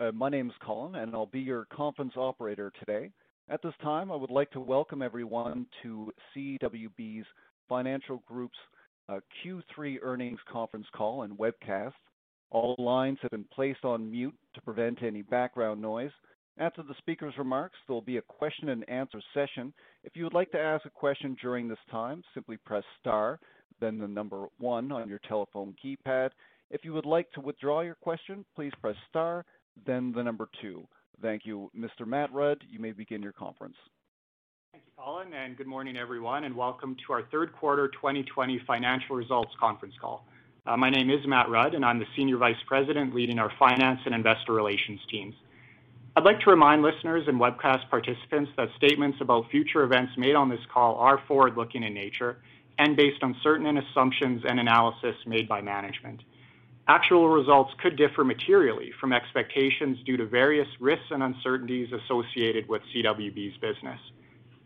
Uh, my name is Colin, and I'll be your conference operator today. At this time, I would like to welcome everyone to CWB's Financial Group's uh, Q3 earnings conference call and webcast. All lines have been placed on mute to prevent any background noise. After the speaker's remarks, there will be a question and answer session. If you would like to ask a question during this time, simply press star, then the number one on your telephone keypad. If you would like to withdraw your question, please press star, then the number two. Thank you. Mr. Matt Rudd, you may begin your conference. Thank you, Colin, and good morning, everyone, and welcome to our third quarter 2020 financial results conference call. Uh, my name is Matt Rudd, and I'm the Senior Vice President leading our finance and investor relations teams. I'd like to remind listeners and webcast participants that statements about future events made on this call are forward-looking in nature and based on certain assumptions and analysis made by management. Actual results could differ materially from expectations due to various risks and uncertainties associated with CWB's business.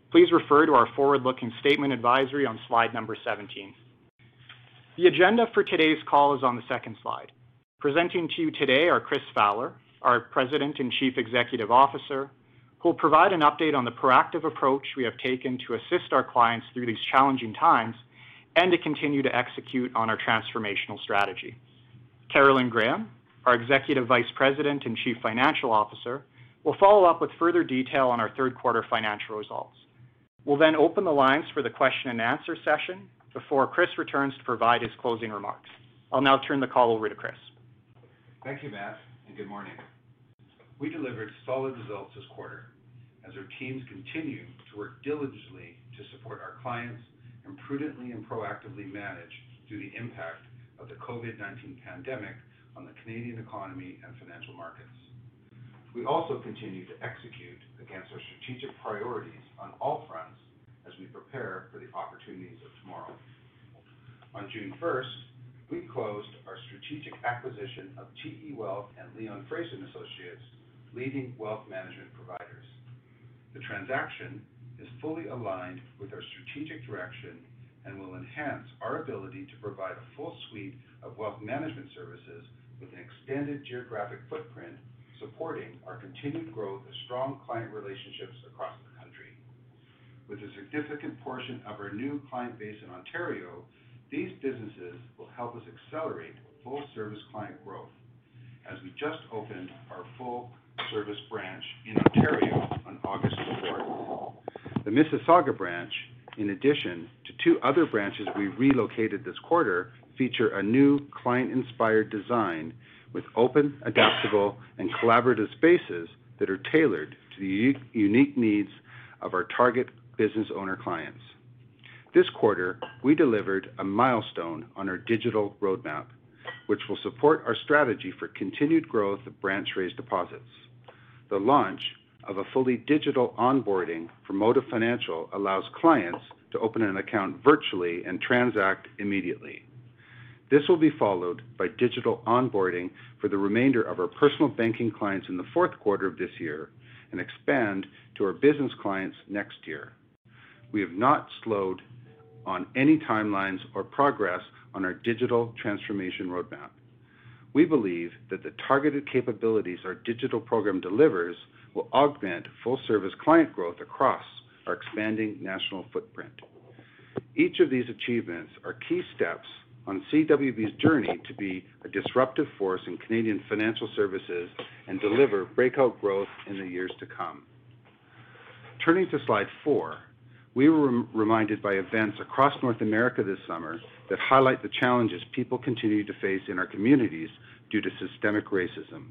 Please refer to our forward-looking statement advisory on slide number 17. The agenda for today's call is on the second slide. Presenting to you today are Chris Fowler, our President and Chief Executive Officer, who will provide an update on the proactive approach we have taken to assist our clients through these challenging times and to continue to execute on our transformational strategy. Carolyn Graham, our Executive Vice President and Chief Financial Officer, will follow up with further detail on our third quarter financial results. We'll then open the lines for the question and answer session before Chris returns to provide his closing remarks. I'll now turn the call over to Chris. Thank you, Matt, and good morning. We delivered solid results this quarter as our teams continue to work diligently to support our clients and prudently and proactively manage through the impact of the COVID-19 pandemic on the Canadian economy and financial markets. We also continue to execute against our strategic priorities on all fronts as we prepare for the opportunities of tomorrow. On June 1st, we closed our strategic acquisition of TE Wealth and Leon Frazer Associates, leading wealth management providers. The transaction is fully aligned with our strategic direction and will enhance our ability to provide a full suite of wealth management services with an extended geographic footprint, supporting our continued growth of strong client relationships across the country. With a significant portion of our new client base in Ontario, these businesses will help us accelerate full-service client growth, as we just opened our full-service branch in Ontario on August 4th. The Mississauga branch in addition to two other branches we relocated this quarter, feature a new client-inspired design with open, adaptable, and collaborative spaces that are tailored to the unique needs of our target business owner clients. This quarter, we delivered a milestone on our digital roadmap, which will support our strategy for continued growth of branch-raised deposits. The launch of a fully digital onboarding for Motive Financial allows clients to open an account virtually and transact immediately. This will be followed by digital onboarding for the remainder of our personal banking clients in the fourth quarter of this year and expand to our business clients next year. We have not slowed on any timelines or progress on our digital transformation roadmap. We believe that the targeted capabilities our digital program delivers will augment full-service client growth across our expanding national footprint. Each of these achievements are key steps on CWB's journey to be a disruptive force in Canadian financial services and deliver breakout growth in the years to come. Turning to slide four, we were reminded by events across North America this summer that highlight the challenges people continue to face in our communities due to systemic racism.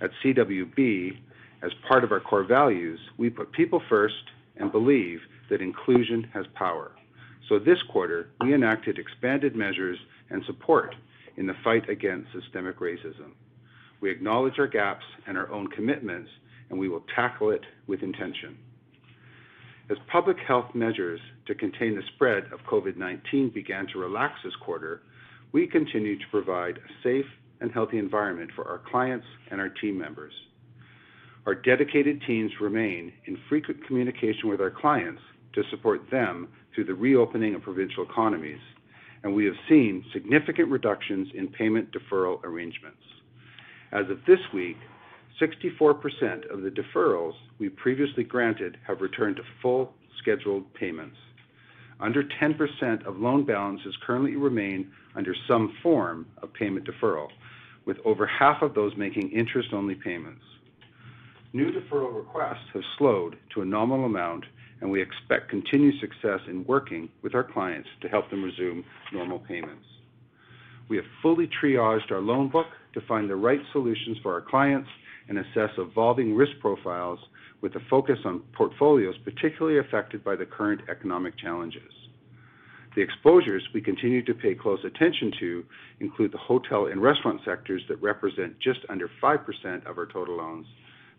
At CWB, as part of our core values, we put people first and believe that inclusion has power. So this quarter, we enacted expanded measures and support in the fight against systemic racism. We acknowledge our gaps and our own commitments, and we will tackle it with intention. As public health measures to contain the spread of COVID-19 began to relax this quarter, we continue to provide a safe and healthy environment for our clients and our team members. Our dedicated teams remain in frequent communication with our clients to support them through the reopening of provincial economies, and we have seen significant reductions in payment deferral arrangements. As of this week, 64% of the deferrals we previously granted have returned to full scheduled payments. Under 10% of loan balances currently remain under some form of payment deferral, with over half of those making interest-only payments. New deferral requests have slowed to a nominal amount, and we expect continued success in working with our clients to help them resume normal payments. We have fully triaged our loan book to find the right solutions for our clients and assess evolving risk profiles with a focus on portfolios particularly affected by the current economic challenges. The exposures we continue to pay close attention to include the hotel and restaurant sectors that represent just under 5% of our total loans,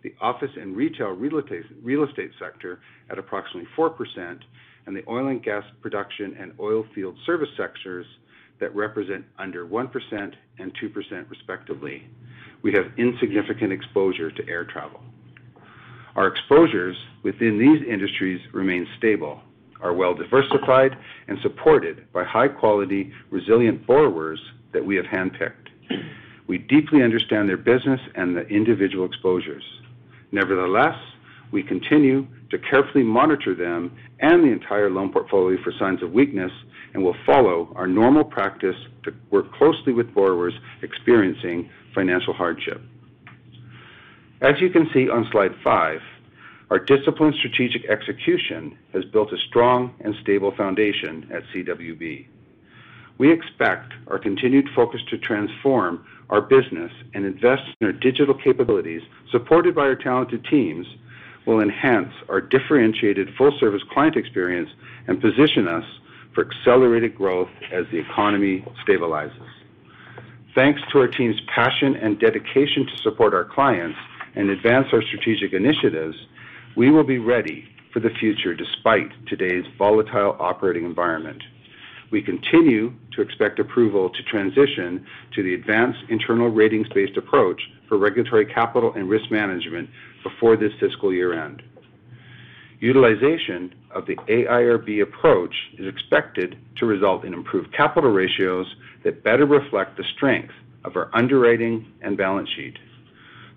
the office and retail real estate sector at approximately 4%, and the oil and gas production and oil field service sectors that represent under 1% and 2% respectively. We have insignificant exposure to air travel. Our exposures within these industries remain stable, are well-diversified, and supported by high-quality, resilient borrowers that we have handpicked. We deeply understand their business and the individual exposures. Nevertheless, we continue to carefully monitor them and the entire loan portfolio for signs of weakness and will follow our normal practice to work closely with borrowers experiencing financial hardship. As you can see on slide five, our disciplined strategic execution has built a strong and stable foundation at CWB. We expect our continued focus to transform our business and invest in our digital capabilities, supported by our talented teams, will enhance our differentiated full-service client experience and position us for accelerated growth as the economy stabilizes. Thanks to our team's passion and dedication to support our clients and advance our strategic initiatives, we will be ready for the future despite today's volatile operating environment. We continue to expect approval to transition to the advanced internal ratings-based approach for regulatory capital and risk management before this fiscal year-end. Utilization of the AIRB approach is expected to result in improved capital ratios that better reflect the strength of our underwriting and balance sheet.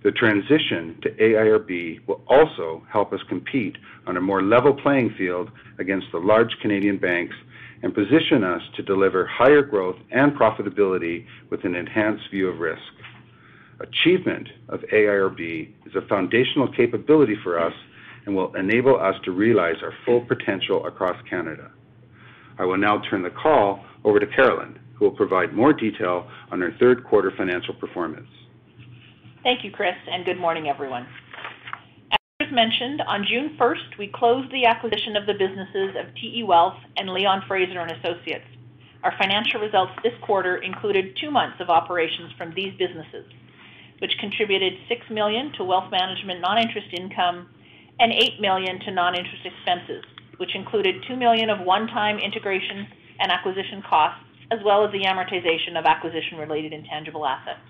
The transition to AIRB will also help us compete on a more level playing field against the large Canadian banks and position us to deliver higher growth and profitability with an enhanced view of risk. Achievement of AIRB is a foundational capability for us and will enable us to realize our full potential across Canada. I will now turn the call over to Carolyn, who will provide more detail on our third quarter financial performance. Thank you, Chris, and good morning, everyone. As mentioned, on June 1st, we closed the acquisition of the businesses of TE Wealth and Leon Frazer and Associates. Our financial results this quarter included two months of operations from these businesses, which contributed 6 million to wealth management non-interest income and 8 million to non-interest expenses, which included 2 million of one-time integration and acquisition costs, as well as the amortization of acquisition-related intangible assets.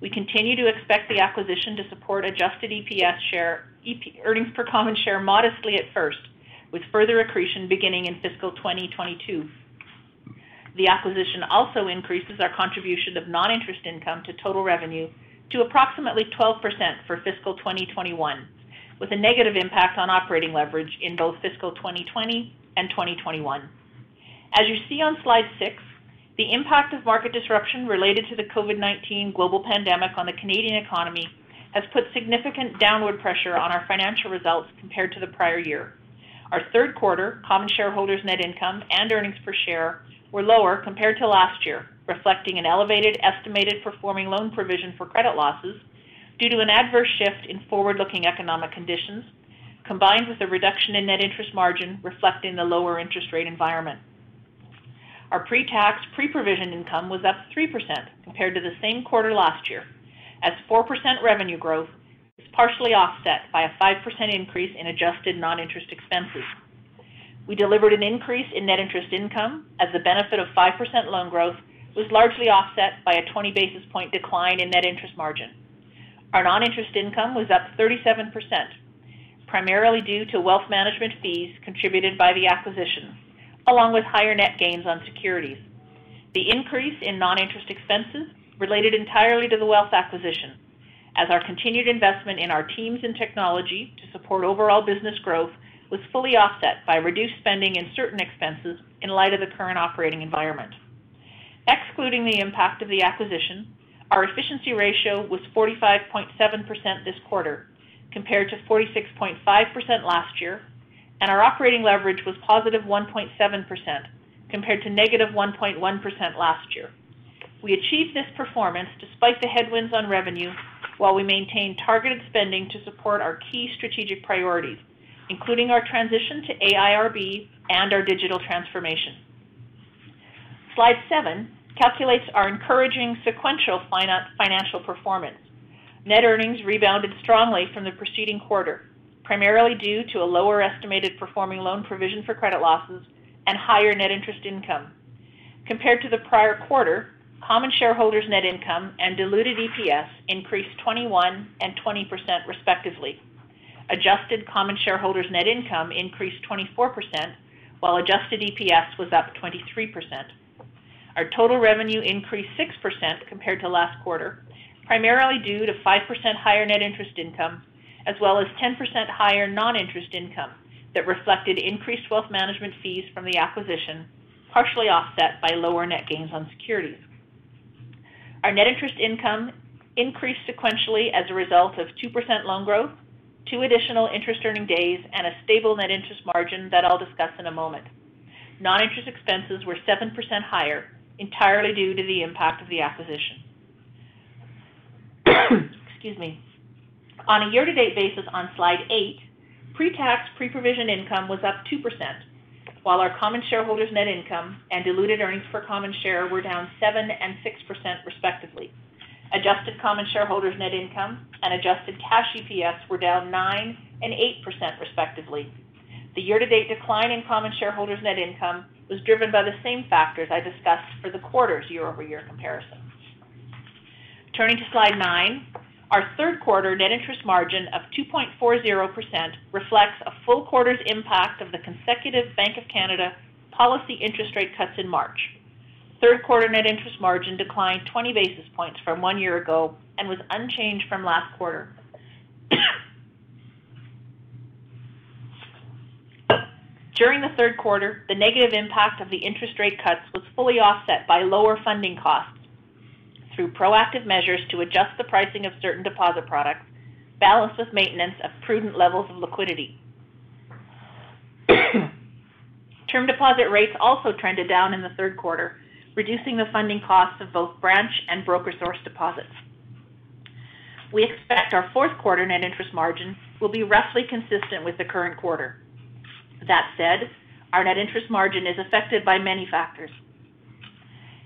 We continue to expect the acquisition to support adjusted EPS share EP, earnings per common share modestly at first, with further accretion beginning in fiscal 2022. The acquisition also increases our contribution of non-interest income to total revenue to approximately 12% for fiscal 2021, with a negative impact on operating leverage in both fiscal 2020 and 2021. As you see on slide six, the impact of market disruption related to the COVID-19 global pandemic on the Canadian economy has put significant downward pressure on our financial results compared to the prior year. Our third quarter common shareholders' net income and earnings per share were lower compared to last year, reflecting an elevated estimated performing loan provision for credit losses due to an adverse shift in forward-looking economic conditions, combined with a reduction in net interest margin reflecting the lower interest rate environment. Our pre-tax, pre-provision income was up 3% compared to the same quarter last year, as 4% revenue growth is partially offset by a 5% increase in adjusted non-interest expenses. We delivered an increase in net interest income as the benefit of 5% loan growth was largely offset by a 20 basis point decline in net interest margin. Our non-interest income was up 37%, primarily due to wealth management fees contributed by the acquisition, along with higher net gains on securities. The increase in non-interest expenses related entirely to the wealth acquisition, as our continued investment in our teams and technology to support overall business growth was fully offset by reduced spending in certain expenses in light of the current operating environment. Excluding the impact of the acquisition, our efficiency ratio was 45.7% this quarter, compared to 46.5% last year, and our operating leverage was positive 1.7%, compared to negative 1.1 last year. We achieved this performance despite the headwinds on revenue, while we maintained targeted spending to support our key strategic priorities, including our transition to AIRB and our digital transformation. Slide seven calculates our encouraging sequential financial performance. Net earnings rebounded strongly from the preceding quarter, primarily due to a lower estimated performing loan provision for credit losses and higher net interest income. Compared to the prior quarter, common shareholders' net income and diluted EPS increased 21 and 20% respectively. Adjusted common shareholders' net income increased 24%, while adjusted EPS was up 23%. Our total revenue increased 6% compared to last quarter, primarily due to 5% higher net interest income, as well as 10% higher non-interest income that reflected increased wealth management fees from the acquisition, partially offset by lower net gains on securities. Our net interest income increased sequentially as a result of 2% loan growth, two additional interest earning days, and a stable net interest margin that I'll discuss in a moment. Non-interest expenses were 7% higher, entirely due to the impact of the acquisition. Excuse me. On a year-to-date basis on slide eight, pre-tax, pre-provision income was up 2%, while our common shareholders' net income and diluted earnings per common share were down 7 and 6% respectively. Adjusted common shareholders' net income and adjusted cash EPS were down 9 and 8% respectively. The year-to-date decline in common shareholders' net income was driven by the same factors I discussed for the quarter's year-over-year comparison. Turning to slide nine, our third quarter net interest margin of 2.40% reflects a full quarter's impact of the consecutive Bank of Canada policy interest rate cuts in March. Third quarter net interest margin declined 20 basis points from one year ago and was unchanged from last quarter. During the third quarter, the negative impact of the interest rate cuts was fully offset by lower funding costs through proactive measures to adjust the pricing of certain deposit products, balanced with maintenance of prudent levels of liquidity. Term deposit rates also trended down in the third quarter, reducing the funding costs of both branch and broker source deposits. We expect our fourth quarter net interest margin will be roughly consistent with the current quarter. That said, our net interest margin is affected by many factors,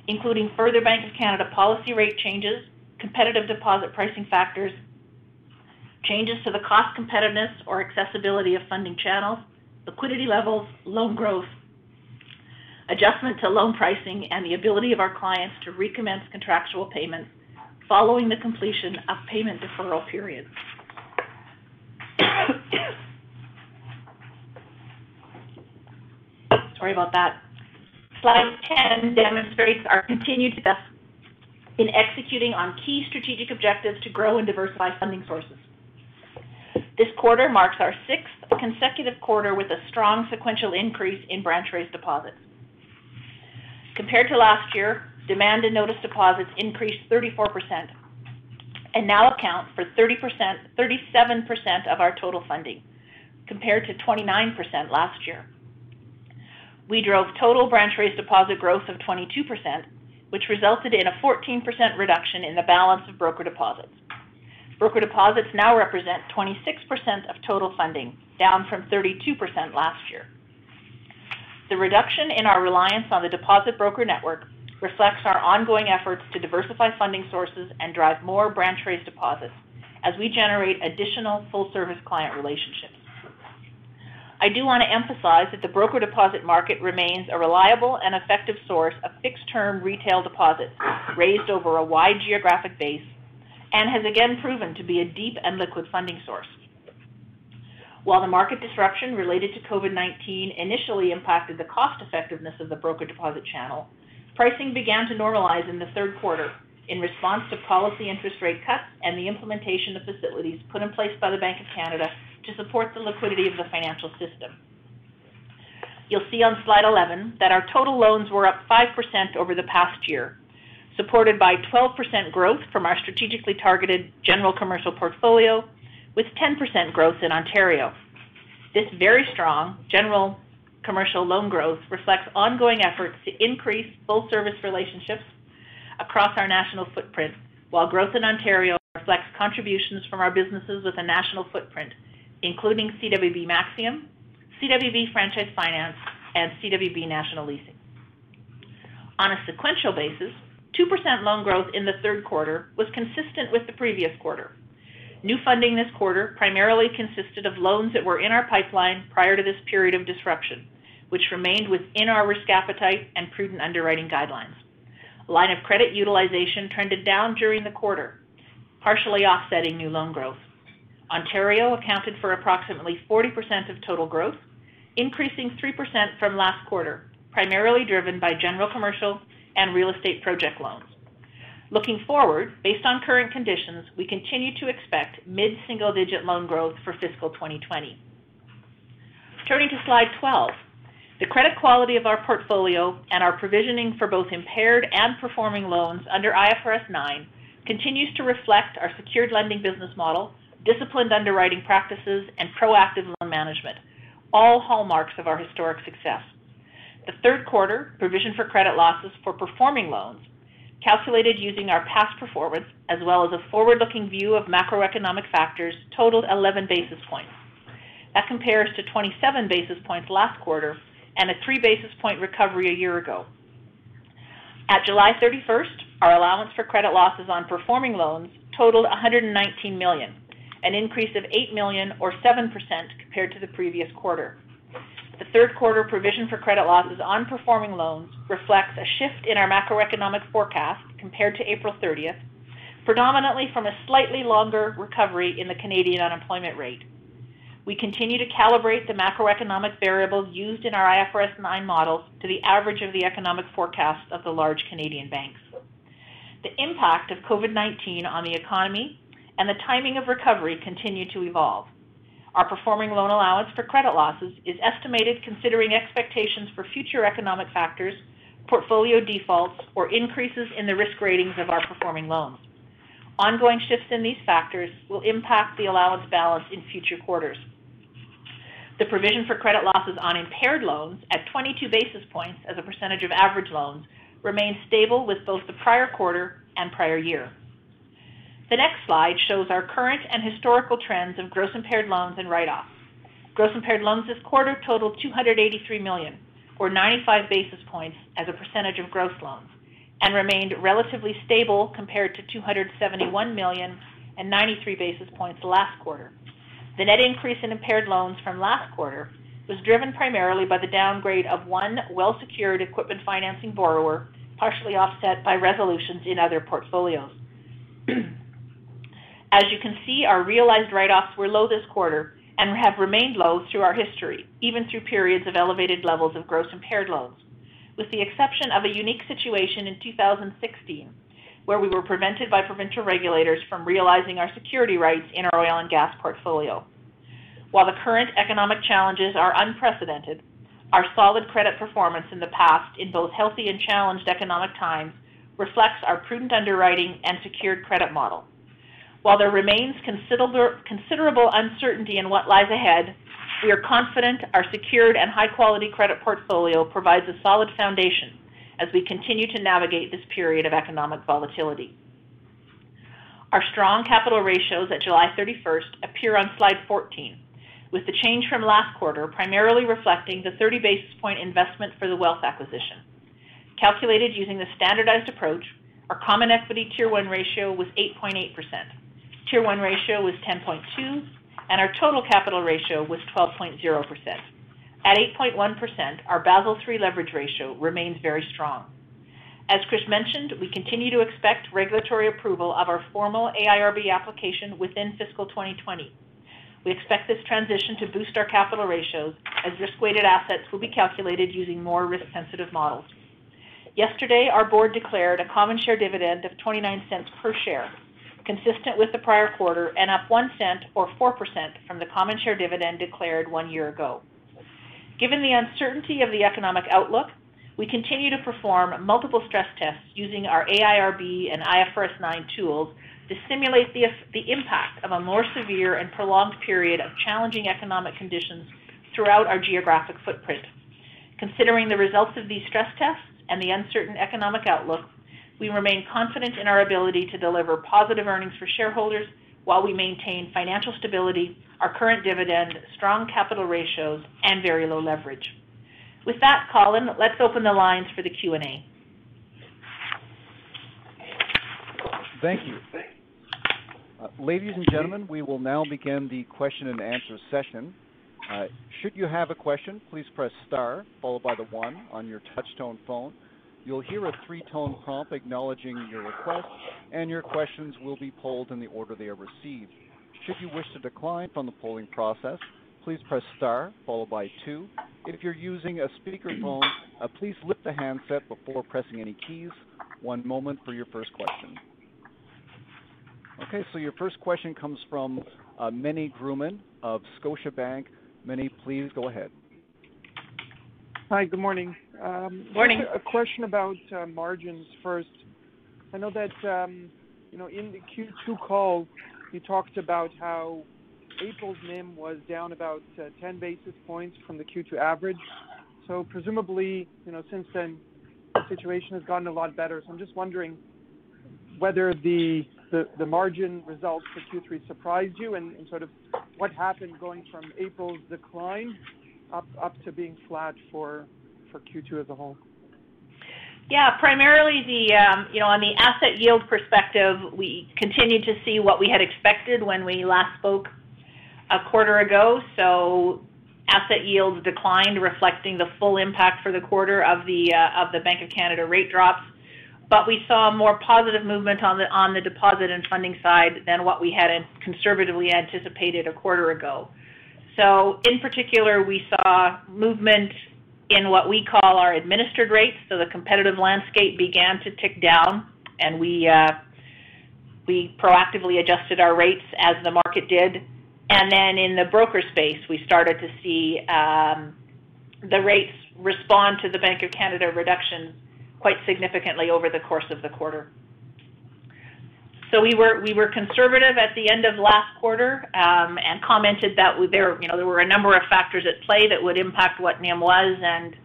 including further Bank of Canada policy rate changes, competitive deposit pricing factors, changes to the cost competitiveness or accessibility of funding channels, liquidity levels, loan growth, adjustment to loan pricing, and the ability of our clients to recommence contractual payments following the completion of payment deferral periods. Sorry about that. Slide 10 demonstrates our continued success in executing on key strategic objectives to grow and diversify funding sources. This quarter marks our sixth consecutive quarter with a strong sequential increase in branch-raised deposits. Compared to last year, demand and notice deposits increased 34% and now account for 30%, 37% of our total funding, compared to 29% last year. We drove total branch-raised deposit growth of 22%, which resulted in a 14% reduction in the balance of broker deposits. Broker deposits now represent 26% of total funding, down from 32% last year. The reduction in our reliance on the deposit broker network reflects our ongoing efforts to diversify funding sources and drive more branch-raised deposits as we generate additional full-service client relationships. I do want to emphasize that the broker deposit market remains a reliable and effective source of fixed-term retail deposits raised over a wide geographic base and has again proven to be a deep and liquid funding source. While the market disruption related to COVID-19 initially impacted the cost effectiveness of the broker deposit channel, pricing began to normalize in the third quarter in response to policy interest rate cuts and the implementation of facilities put in place by the Bank of Canada to support the liquidity of the financial system. You'll see on slide 11 that our total loans were up 5% over the past year, supported by 12% growth from our strategically targeted general commercial portfolio, with 10% growth in Ontario. This very strong general commercial loan growth reflects ongoing efforts to increase full-service relationships across our national footprint, while growth in Ontario reflects contributions from our businesses with a national footprint, including CWB Maxium, CWB Franchise Finance, and CWB National Leasing. On a sequential basis, 2% loan growth in the third quarter was consistent with the previous quarter. New funding this quarter primarily consisted of loans that were in our pipeline prior to this period of disruption, which remained within our risk appetite and prudent underwriting guidelines. Line of credit utilization trended down during the quarter, partially offsetting new loan growth. Ontario accounted for approximately 40% of total growth, increasing 3% from last quarter, primarily driven by general commercial and real estate project loans. Looking forward, based on current conditions, we continue to expect mid-single-digit loan growth for fiscal 2020. Turning to slide 12. The credit quality of our portfolio and our provisioning for both impaired and performing loans under IFRS 9 continues to reflect our secured lending business model disciplined underwriting practices, and proactive loan management, all hallmarks of our historic success. The third quarter provision for credit losses for performing loans, calculated using our past performance as well as a forward-looking view of macroeconomic factors, totaled 11 basis points. That compares to 27 basis points last quarter and a 3 basis point recovery a year ago. At July 31st, our allowance for credit losses on performing loans totaled 119 million, an increase of 8 million or 7% compared to the previous quarter. The third quarter provision for credit losses on performing loans reflects a shift in our macroeconomic forecast compared to April 30th, predominantly from a slightly longer recovery in the Canadian unemployment rate. We continue to calibrate the macroeconomic variables used in our IFRS 9 models to the average of the economic forecasts of the large Canadian banks. The impact of COVID-19 on the economy and the timing of recovery continue to evolve. Our performing loan allowance for credit losses is estimated considering expectations for future economic factors, portfolio defaults, or increases in the risk ratings of our performing loans. Ongoing shifts in these factors will impact the allowance balance in future quarters. The provision for credit losses on impaired loans at 22 basis points as a percentage of average loans remains stable with both the prior quarter and prior year. The next slide shows our current and historical trends of gross impaired loans and write-offs. Gross impaired loans this quarter totaled 283 million, or 95 basis points as a percentage of gross loans, and remained relatively stable compared to 271 million and 93 basis points last quarter. The net increase in impaired loans from last quarter was driven primarily by the downgrade of one well-secured equipment financing borrower, partially offset by resolutions in other portfolios. As you can see, our realized write-offs were low this quarter and have remained low through our history, even through periods of elevated levels of gross impaired loans, with the exception of a unique situation in 2016, where we were prevented by provincial regulators from realizing our security rights in our oil and gas portfolio. While the current economic challenges are unprecedented, our solid credit performance in the past in both healthy and challenged economic times reflects our prudent underwriting and secured credit model. While there remains considerable uncertainty in what lies ahead, we are confident our secured and high-quality credit portfolio provides a solid foundation as we continue to navigate this period of economic volatility. Our strong capital ratios at July 31st appear on slide 14, with the change from last quarter primarily reflecting the 30 basis point investment for the wealth acquisition. calculated using the standardized approach, our common equity Tier 1 ratio was 8.8%. Tier 1 ratio was 10.2, and our total capital ratio was 12.0%. At 8.1%, our Basel III leverage ratio remains very strong. As Chris mentioned, we continue to expect regulatory approval of our formal AIRB application within fiscal 2020. We expect this transition to boost our capital ratios as risk-weighted assets will be calculated using more risk-sensitive models. Yesterday, our board declared a common share dividend of 29 cents per share, consistent with the prior quarter and up 1 cent or 4% from the common share dividend declared one year ago. Given the uncertainty of the economic outlook, we continue to perform multiple stress tests using our AIRB and IFRS 9 tools to simulate the, the impact of a more severe and prolonged period of challenging economic conditions throughout our geographic footprint. Considering the results of these stress tests and the uncertain economic outlook, we remain confident in our ability to deliver positive earnings for shareholders while we maintain financial stability, our current dividend, strong capital ratios, and very low leverage. With that, Colin, let's open the lines for the Q&A. Thank you. Uh, ladies and gentlemen, we will now begin the question and answer session. Uh, should you have a question, please press star followed by the one on your touch-tone phone. You'll hear a three-tone prompt acknowledging your request, and your questions will be polled in the order they are received. Should you wish to decline from the polling process, please press star followed by two. If you're using a speakerphone, uh, please lift the handset before pressing any keys. One moment for your first question. Okay, so your first question comes from uh, Meny Grauman of Scotiabank. Meny, please go ahead. Hi, good morning. Um, morning. A question about uh, margins first. I know that um, you know in the Q2 call, you talked about how April's NIM was down about uh, 10 basis points from the Q2 average. So presumably, you know, since then, the situation has gotten a lot better. So I'm just wondering whether the the, margin results for Q3 surprised you, and, sort of what happened going from April's decline up up to being flat for for Q2 as a whole. Yeah, primarily the, um, you know, on the asset yield perspective, we continue to see what we had expected when we last spoke a quarter ago. So asset yields declined, reflecting the full impact for the quarter of the uh, of the Bank of Canada rate drops. But we saw more positive movement on the on the deposit and funding side than what we had conservatively anticipated a quarter ago. So in particular, we saw movement in what we call our administered rates. So the competitive landscape began to tick down, and we uh, we proactively adjusted our rates as the market did. And then in the broker space, we started to see um, the rates respond to the Bank of Canada reduction quite significantly over the course of the quarter. So we were we were conservative at the end of last quarter um, and commented that we, there you know there were a number of factors at play that would impact what NIM was, and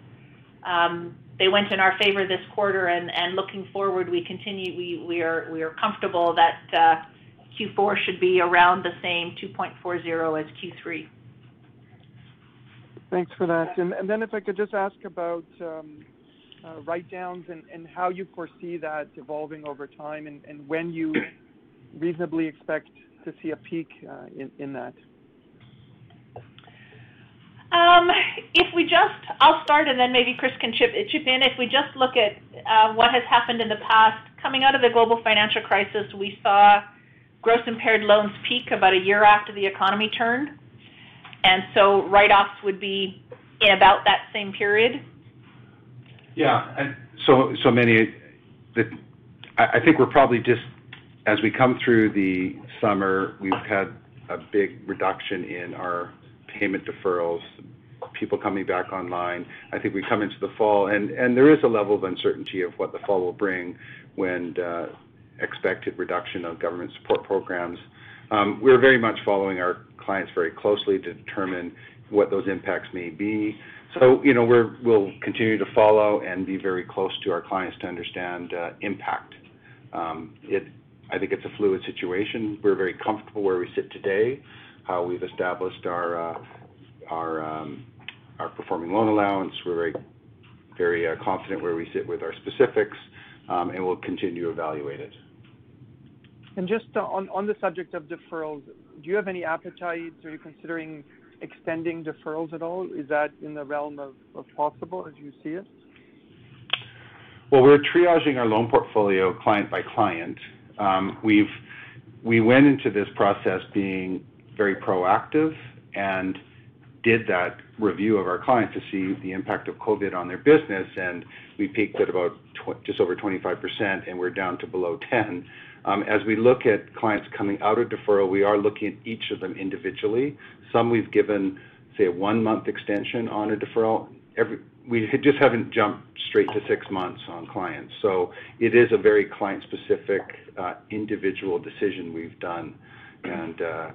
um, they went in our favor this quarter. And, and looking forward, we continue we, we are we are comfortable that uh, Q4 should be around the same 2.40 as Q3. Thanks for that. And, and then if I could just ask about um, write-downs and, how you foresee that evolving over time and, when you reasonably expect to see a peak uh, in, that? Um, if we just, I'll start and then maybe Chris can chip, chip in. If we just look at uh, what has happened in the past, coming out of the global financial crisis, we saw gross impaired loans peak about a year after the economy turned. And so write-offs would be in about that same period. Yeah. So so Meny. I think we're probably just as we come through the summer, we've had a big reduction in our payment deferrals, people coming back online. I think we come into the fall, and and there is a level of uncertainty of what the fall will bring when expected reduction of government support programs. Um, we're very much following our clients very closely to determine what those impacts may be. So, you know, we'll continue to follow and be very close to our clients to understand uh, impact. Um, I think it's a fluid situation. We're very comfortable where we sit today, how we've established our uh, um, performing loan allowance. We're very uh, confident where we sit with our specifics, um, and we'll continue to evaluate it. And just on on the subject of deferrals, do you have any appetite? Are you considering extending deferrals at all? Is that in the realm of, of possible as you see it? Well, we're triaging our loan portfolio client by client. Um, we've we went into this process being very proactive and did that review of our clients to see the impact of COVID on their business, and we peaked at about tw- just over 25%, and we're down to below 10. Um, as we look at clients coming out of deferral, we are looking at each of them individually. Some we've given, say, a one-month extension on a deferral. We just haven't jumped straight to six months on clients. So it is a very client-specific, uh, individual decision we've done, and uh,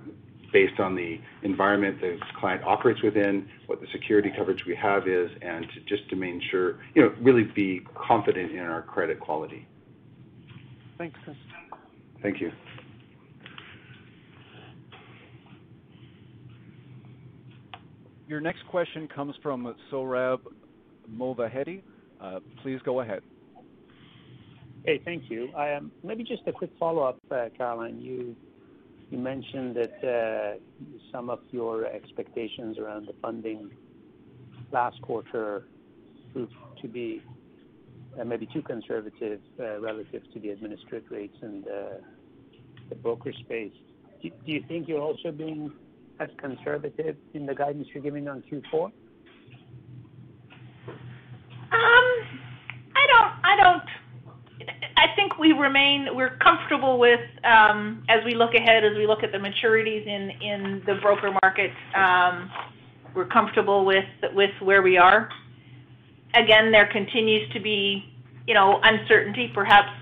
based on the environment the client operates within, what the security coverage we have is, and just to make sure, you know, really be confident in our credit quality. Thanks. Thank you. Your next question comes from Sohrab Movahedi. Uh, please go ahead. Hey, thank you. Um, maybe just a quick follow-up, uh, Caroline. You you mentioned that uh, some of your expectations around the funding last quarter proved to be maybe too conservative uh, relative to the administered rates and the broker space. Do you think you're also being as conservative in the guidance you're giving on Q4? Um, I don't. I don't. I think we remain. We're comfortable with um, as we look ahead, as we look at the maturities in in the broker market. Um, we're comfortable with with where we are. Again, there continues to be, you know, uncertainty, perhaps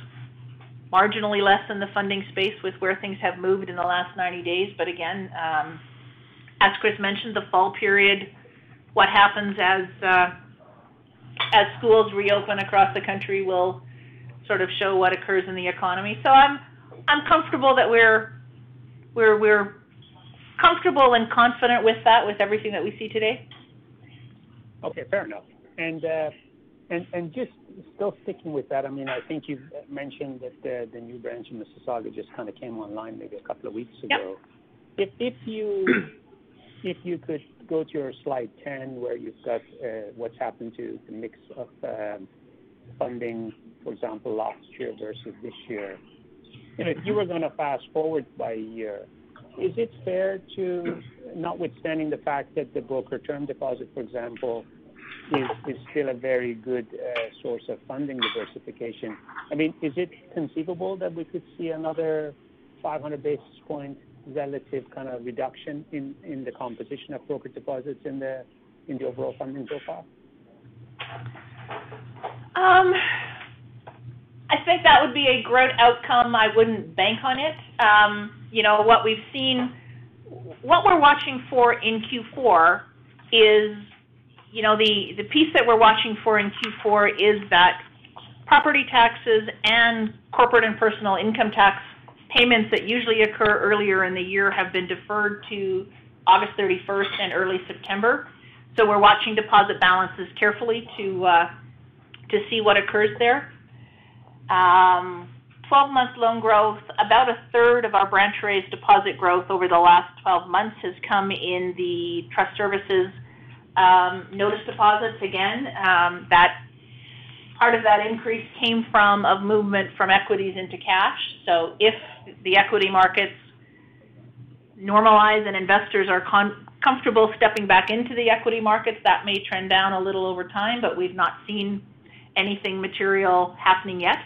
marginally less in the funding space with where things have moved in the last 90 days. But again, um, as Chris mentioned, the fall period, what happens as uh, as schools reopen across the country will sort of show what occurs in the economy. So I'm I'm comfortable that we're we're we're comfortable and confident with that with everything that we see today. Okay, fair enough. And uh, and and just still sticking with that, I mean, I think you mentioned that the, the new branch in Mississauga just kind of came online maybe a couple of weeks ago. Yep. If if you if you could go to your slide 10, where you've got uh, what's happened to the mix of um, funding, for example, last year versus this year. You know, if you were going to fast forward by a year, is it fair to, notwithstanding the fact that the broker term deposit, for example, is, still a very good uh, source of funding diversification. I mean, is it conceivable that we could see another 500 basis point relative kind of reduction in, the composition of broker deposits in the in the overall funding profile? Um, I think that would be a great outcome. I wouldn't bank on it. Um, you know, what we've seen, what we're watching for in Q4 is you know, the, the piece that we're watching for in Q4 is that property taxes and corporate and personal income tax payments that usually occur earlier in the year have been deferred to August 31st and early September. So we're watching deposit balances carefully to uh, to see what occurs there. Um, 12-month loan growth, about a third of our branch raised deposit growth over the last 12 months has come in the trust services um, notice deposits again, um, that part of that increase came from of movement from equities into cash. So if the equity markets normalize and investors are comfortable stepping back into the equity markets, that may trend down a little over time, but we've not seen anything material happening yet.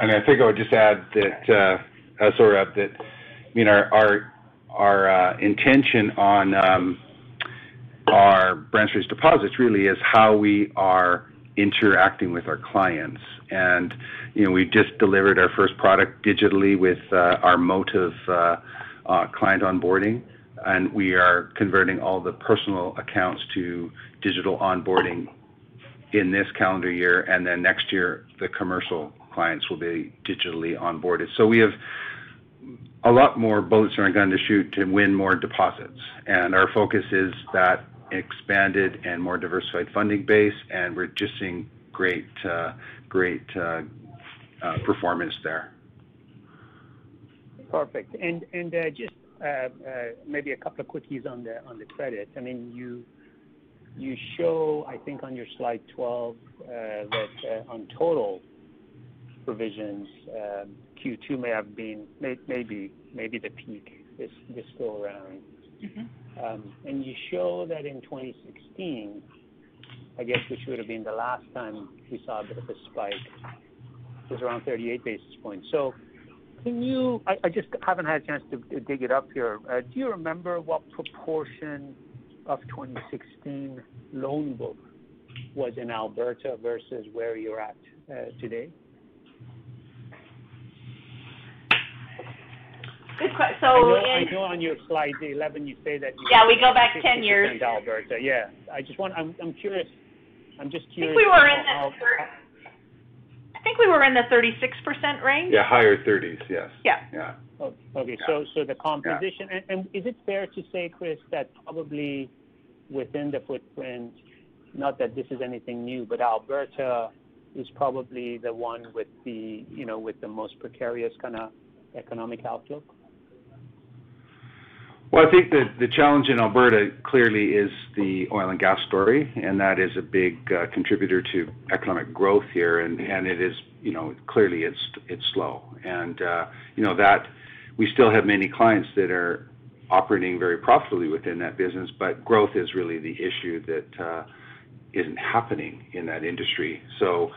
And I think I would just add that, uh, uh, that I mean our our our uh, intention on um, our branch raised deposits really is how we are interacting with our clients. And you know, we just delivered our first product digitally with uh, our Motive uh, uh, client onboarding, and we are converting all the personal accounts to digital onboarding in this calendar year, and then next year the commercial clients will be digitally onboarded. So we have a lot more bullets in our gun to shoot to win more deposits, and our focus is that expanded and more diversified funding base, and we're just seeing great uh, performance there. Perfect. And uh, just uh, maybe a couple of quickies on the credit. I mean, you show, I think on your slide 12, that on total provisions, um, Q2 may have been maybe the peak this go around. Mm-hmm. Mm-hmm. You show that in 2016, I guess, which would have been the last time we saw a bit of a spike, it was around 38 basis points. So can you, I just haven't had a chance to dig it up here. Do you remember what proportion of 2016 loan book was in Alberta versus where you're at today? Good question. So I know on your slide 11, you say that. Yeah, we go back 10 years. 50% Alberta. Yeah. I just want. I'm. I'm curious. I'm just curious. I think we were in the I think we were in the 36% range. Yeah, higher 30s. Yes. Yeah. Yeah. Oh, okay. So so the composition. Yeah. Is it fair to say, Chris, that probably within the footprint, not that this is anything new, but Alberta is probably the one with the, you know, with the most precarious kinda economic outlook? Well, I think that the challenge in Alberta clearly is the oil and gas story, and that is a big uh, contributor to economic growth here. And, and it is, you know, clearly it's it's slow. And uh, you know that we still have many clients that are operating very profitably within that business, but growth is really the issue that that isn't happening in that industry. So,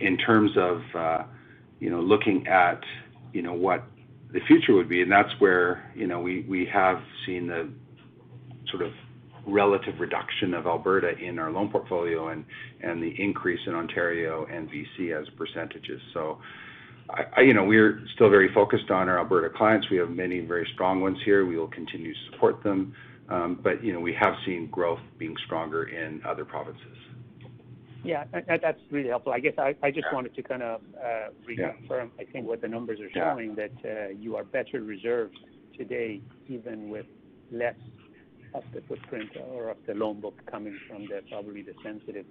in terms of you know, looking at you know, what the future would be, and that's where you know, we we have seen the sort of relative reduction of Alberta in our loan portfolio and and the increase in Ontario and BC as percentages. So, I, you know, we're still very focused on our Alberta clients. We have many very strong ones here. We will continue to support them. Um, but, you know, we have seen growth being stronger in other provinces. Yeah. That's really helpful. I guess I just wanted to kind of uh, reconfirm. I think what the numbers are showing that uh, you are better reserved today, even with less of the footprint or of the loan book coming from the probably the sensitive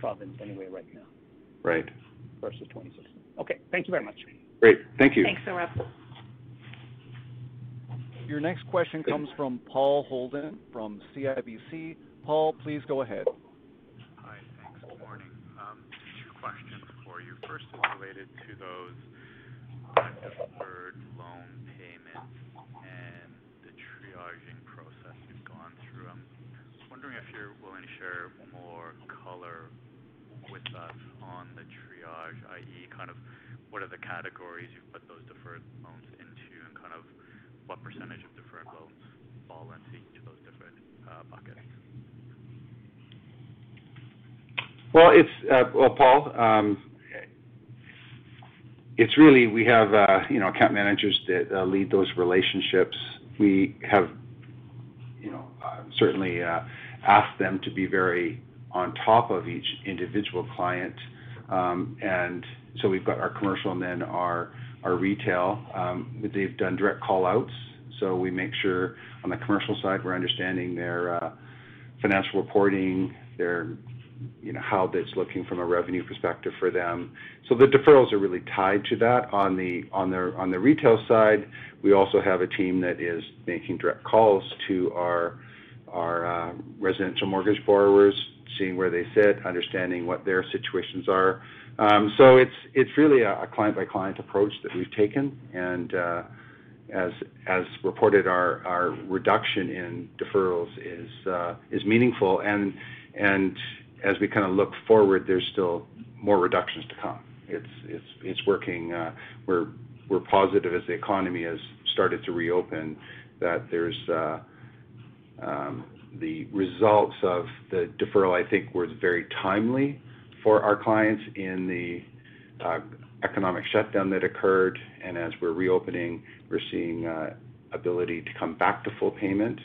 province anyway right now. Right. Versus 2016. Okay. Thank you very much. Great. Thank you. Thanks, Sohrab. Your next question comes from Paul Holden from CIBC. Paul, please go ahead. Hi. Thanks. Good morning. Two questions for you. First is related to those uh, deferred loan payments and the triaging process you've gone through. I'm wondering if you're willing to share more color with us on the triage, i.e., kind of what are the categories you've put those deferred loans into, and kind of what percentage of deferred loans fall into each of those different uh, buckets? Well, it's uh, well, Paul, um, it's really we have, uh, you know, account managers that uh, lead those relationships. We have, you know, uh, certainly asked them to be very on top of each individual client. Um, and so we've got our commercial and then our our retail. Um, they've done direct call-outs, so we make sure on the commercial side, we're understanding their financial reporting, their, you know, how that's looking from a revenue perspective for them. So the deferrals are really tied to that. On the on the on the retail side, we also have a team that is making direct calls to our our residential mortgage borrowers, seeing where they sit, understanding what their situations are. Um, so it's it's really a client-by-client approach that we've taken. And uh, as as reported, our our reduction in deferrals is is meaningful. As we kind of look forward, there's still more reductions to come. It's working. Uh, we're positive as the economy has started to reopen that there's uh, um, the results of the deferral, I think, was very timely for our clients in the uh, economic shutdown that occurred. And as we're reopening, we're seeing ability to come back to full payment.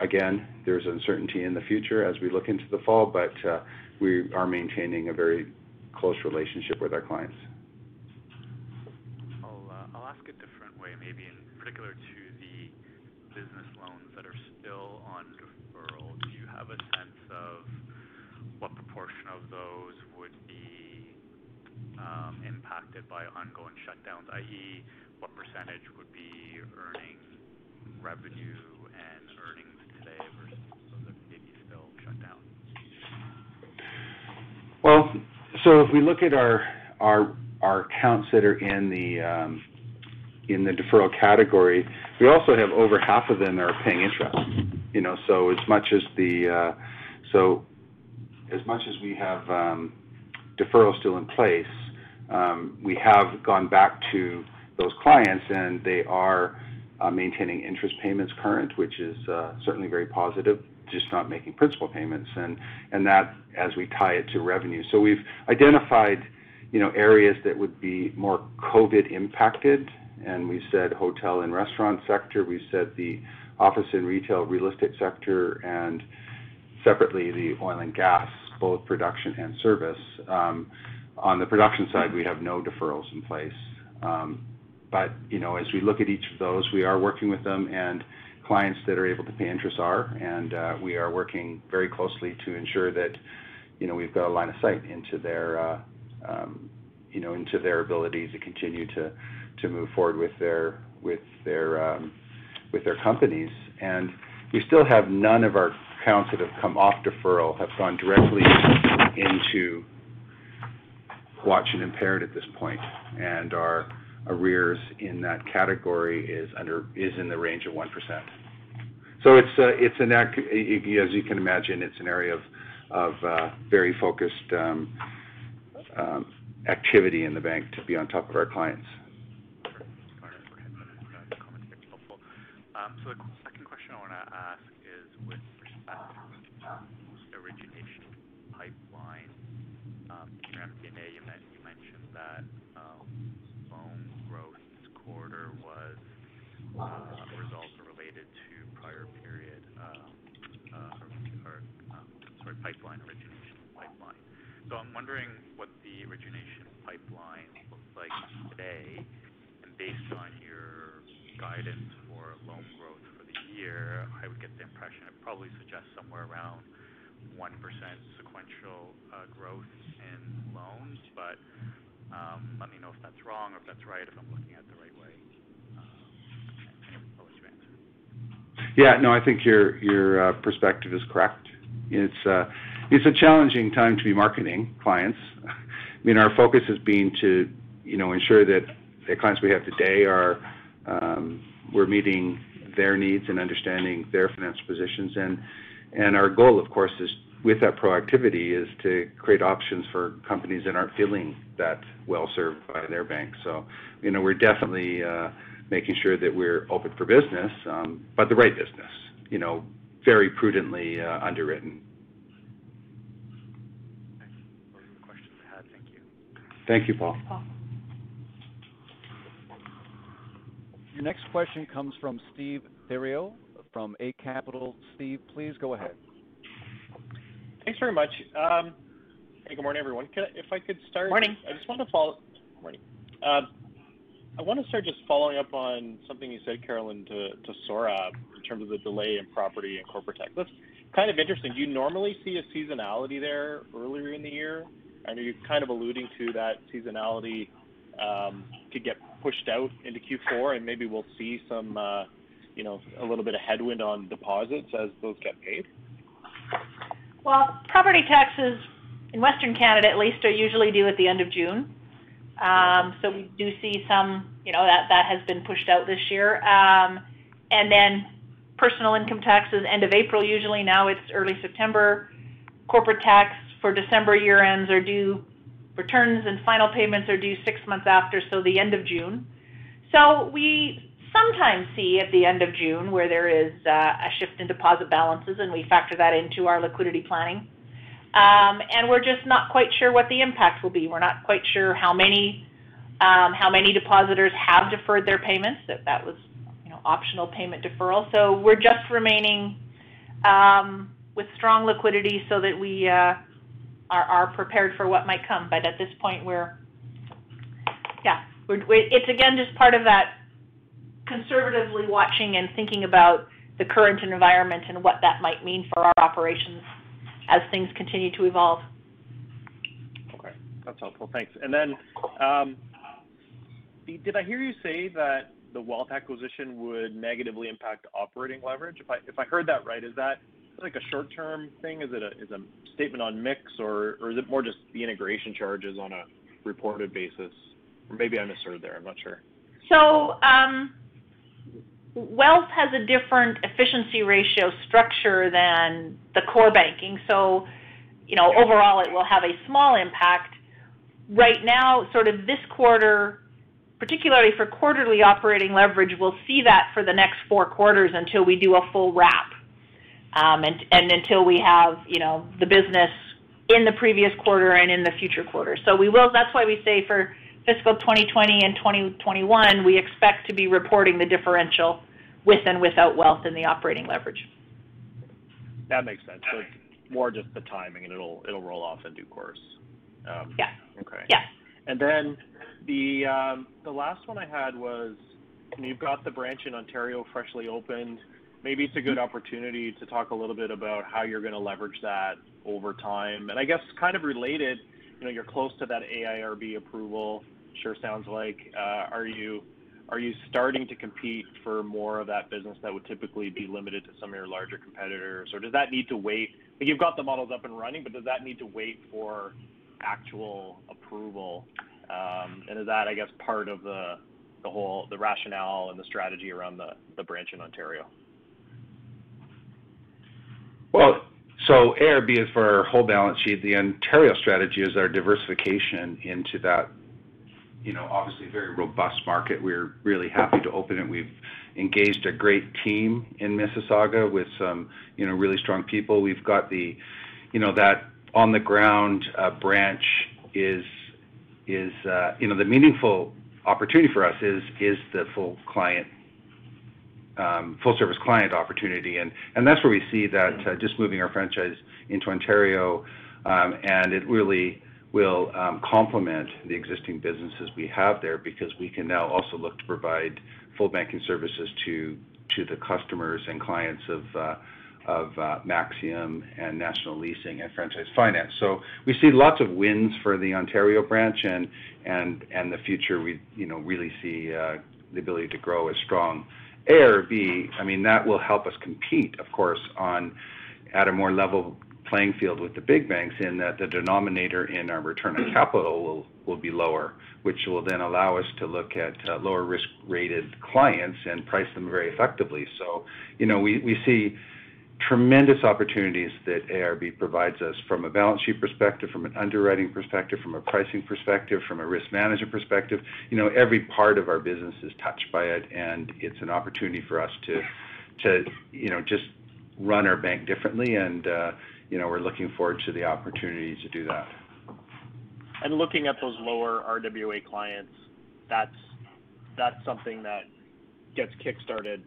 Again, there's uncertainty in the future as we look into the fall, but uh, we are maintaining a very close relationship with our clients. Uh, I'll ask a different way, maybe in particular to the business loans that are still on deferral, do you have a sense of what proportion of those would be um, impacted by ongoing shutdowns, i.e., what percentage would be earning revenue and earnings Well, so if we look at our our accounts that are in the um in the deferral category, we also have over half of them are paying interest. You know, so as much as the uh so as much as we have deferrals still in place, we have gone back to those clients, and they are Uh, maintaining interest payments current, which is uh, certainly very positive, just not making principal payments. And and that as we tie it to revenue. So we've identified, you know, areas that would be more COVID impacted, and we said hotel and restaurant sector, we said the office and retail real estate sector, and separately, the oil and gas, both production and service. Um, on the production side, we have no deferrals in place. Um, But you know, as we look at each of those, we are working with them, and clients that are able to pay interest are, and uh, we are working very closely to ensure that, you know, we've got a line of sight into their, uh, um, you know, into their ability to continue to to move forward with their with their um, with their companies. And we still have none of our accounts that have come off deferral have gone directly into watch and impaired at this point. Our arrears in that category is under is in the range of 1%. So It's uh, it's an as you can imagine, it's an area of of uh, very focused um, um, activity in the bank to be on top of our clients. Is helpful. The second question I wanna ask is with respect to origination pipeline. In your MD&A, you mentioned that loan growth this quarter was results related to prior period pipeline origination pipeline. I'm wondering what the origination pipeline looks like today. And based on your guidance for loan growth for the year, I would get the impression it probably suggests somewhere around 1% sequential uh, growth in loans. But um let me know if that's wrong or if that's right, if I'm looking at it the right way. Uh, I'll let you answer. Yeah, no, I think your your uh, perspective is correct. It's a challenging time to be marketing clients. I mean, our focus has been to, you know, ensure that the clients we have today are, um, we're meeting their needs and understanding their financial positions. And and our goal, of course, is with that proactivity, is to create options for companies that aren't feeling that well-served by their bank. So, you know, we're definitely uh, making sure that we're open for business, um, but the right business, you know, very prudently uh, underwritten. Okay. Those are the questions I had. Thank you. Paul. Paul. Your next question comes from Steve Theriault from Eight Capital. Steve, please go ahead. Thanks very much. Um, hey, good morning, everyone. If I could start. Morning. I just want to follow. Morning. Um, I wanna start just following up on something you said, Carolyn, to Sohrab in terms of the delay in property and corporate tax. That's kind of interesting. Do you normally see a seasonality there earlier in the year? Are you kind of alluding to that seasonality could get pushed out into Q4, and maybe we'll see some, you know, a little bit of headwind on deposits as those get paid? Well, property taxes in Western Canada at least are usually due at the end of June. Um, so we do see some, you know, that has been pushed out this year. Um, and then personal income taxes end of April, usually now it's early September. Corporate tax for December year-ends are due. Returns and final payments are due six months after, so the end of June. So we sometimes see at the end of June where there is uh, a shift in deposit balances, and we factor that into our liquidity planning. Um, and we're just not quite sure what the impact will be. We're not quite sure how many um, how many depositors have deferred their payments, if that was, you know, optional payment deferral. So we're just remaining um, with strong liquidity so that we uh, are prepared for what might come. But at this point, we're yeah, we're d w it's again just part of that conservatively watching and thinking about the current environment and what that might mean for our operations as things continue to evolve. Okay, that's helpful. Thanks. And then, um, did I hear you say that the wealth acquisition would negatively impact operating leverage? If I if I heard that right, is that like a short-term thing? Is it a is a statement on mix, or or is it more just the integration charges on a reported basis? Or maybe I misheard there. I'm not sure. So, um, wealth has a different efficiency ratio structure than the core banking. So, you know, overall it will have a small impact. Right now, sort of this quarter, particularly for quarterly operating leverage, we'll see that for the next four quarters until we do a full wrap um, and, and until we have you know the business in the previous quarter and in the future quarter. So we will. That's why we say for fiscal 2020 and 2021, we expect to be reporting the differential with and without wealth in the operating leverage. That makes sense. So it's more just the timing, and it'll it'll roll off in due course. Um, yeah. Okay. Yeah. And then the um, the last one I had was you've got the branch in Ontario freshly opened maybe it's a good opportunity to talk a little bit about how you're going to leverage that over time. And I guess kind of related, you know, you're close to that AIRB approval. Sure sounds like. Uh, are you are you starting to compete for more of that business that would typically be limited to some of your larger competitors, or does that need to wait? Like you've got the models up and running, but does that need to wait for actual approval? Um, and is that, I guess, part of the the whole the rationale and the strategy around the the branch in Ontario? Well, so AIRB is for our whole balance sheet. The Ontario strategy is our diversification into that, you know, obviously very robust market. We're really happy to open it. We've engaged a great team in Mississauga with some, you know, really strong people. We've got the, you know, that on the ground uh, branch is is uh, you know the meaningful opportunity for us is is the full client um, full service client opportunity. And, that's where we see that uh, just moving our franchise into Ontario, um, and it really will um, complement the existing businesses we have there because we can now also look to provide full banking services to to the customers and clients of uh, of uh, Maxium and National Leasing and Franchise Finance. So we see lots of wins for the Ontario branch, and and and the future we you know really see the ability to grow as strong AIRB, I mean, that will help us compete, of course, on at a more level playing field with the big banks in that the denominator in our return on capital will, will be lower, which will then allow us to look at uh, lower risk rated clients and price them very effectively. So, you know, we, we see tremendous opportunities that AIRB provides us from a balance sheet perspective, from an underwriting perspective, from a pricing perspective, from a risk management perspective. You know, every part of our business is touched by it, and it's an opportunity for us to, to you know, just run our bank differently. And uh, you know, we're looking forward to the opportunity to do that. And looking at those lower RWA clients, that's that's something that gets kickstarted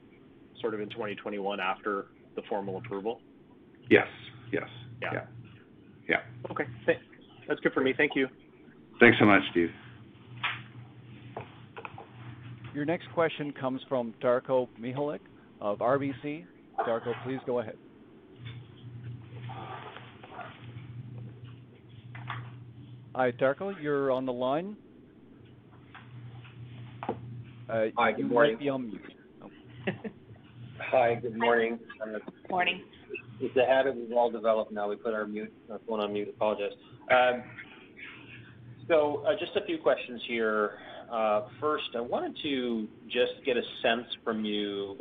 sort of in 2021 after the formal approval? Yes. Yes. Yeah. Yeah. yeah. Okay. That's good for me. Thank you. Thanks so much, Steve. Your next question comes from Darko Mihelic of RBC. Darko, please go ahead. Hi, Darko, you're on the line. Uh, Hi, good morning. You might be on mute. Oh. Hi, good morning. Uh, morning. It's a habit we've all developed now. We put our mute, our phone on mute. Apologize. Um, so, uh, just a few questions here. Uh, first, I wanted to just get a sense from you,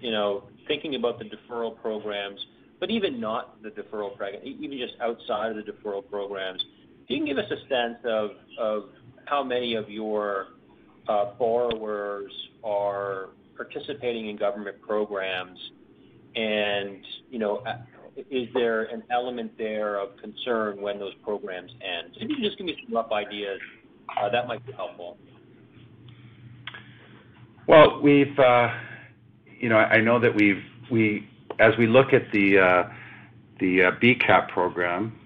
you know, thinking about the deferral programs, but even not the deferral program, even just outside of the deferral programs. Can you can give us a sense of, of how many of your uh, borrowers are participating in government programs, and you know, is there an element there of concern when those programs end? If you can just give me some rough ideas, uh, that might be helpful. Well, we've, uh, you know, I know that we've we as we look at the uh, the uh, BCAP program,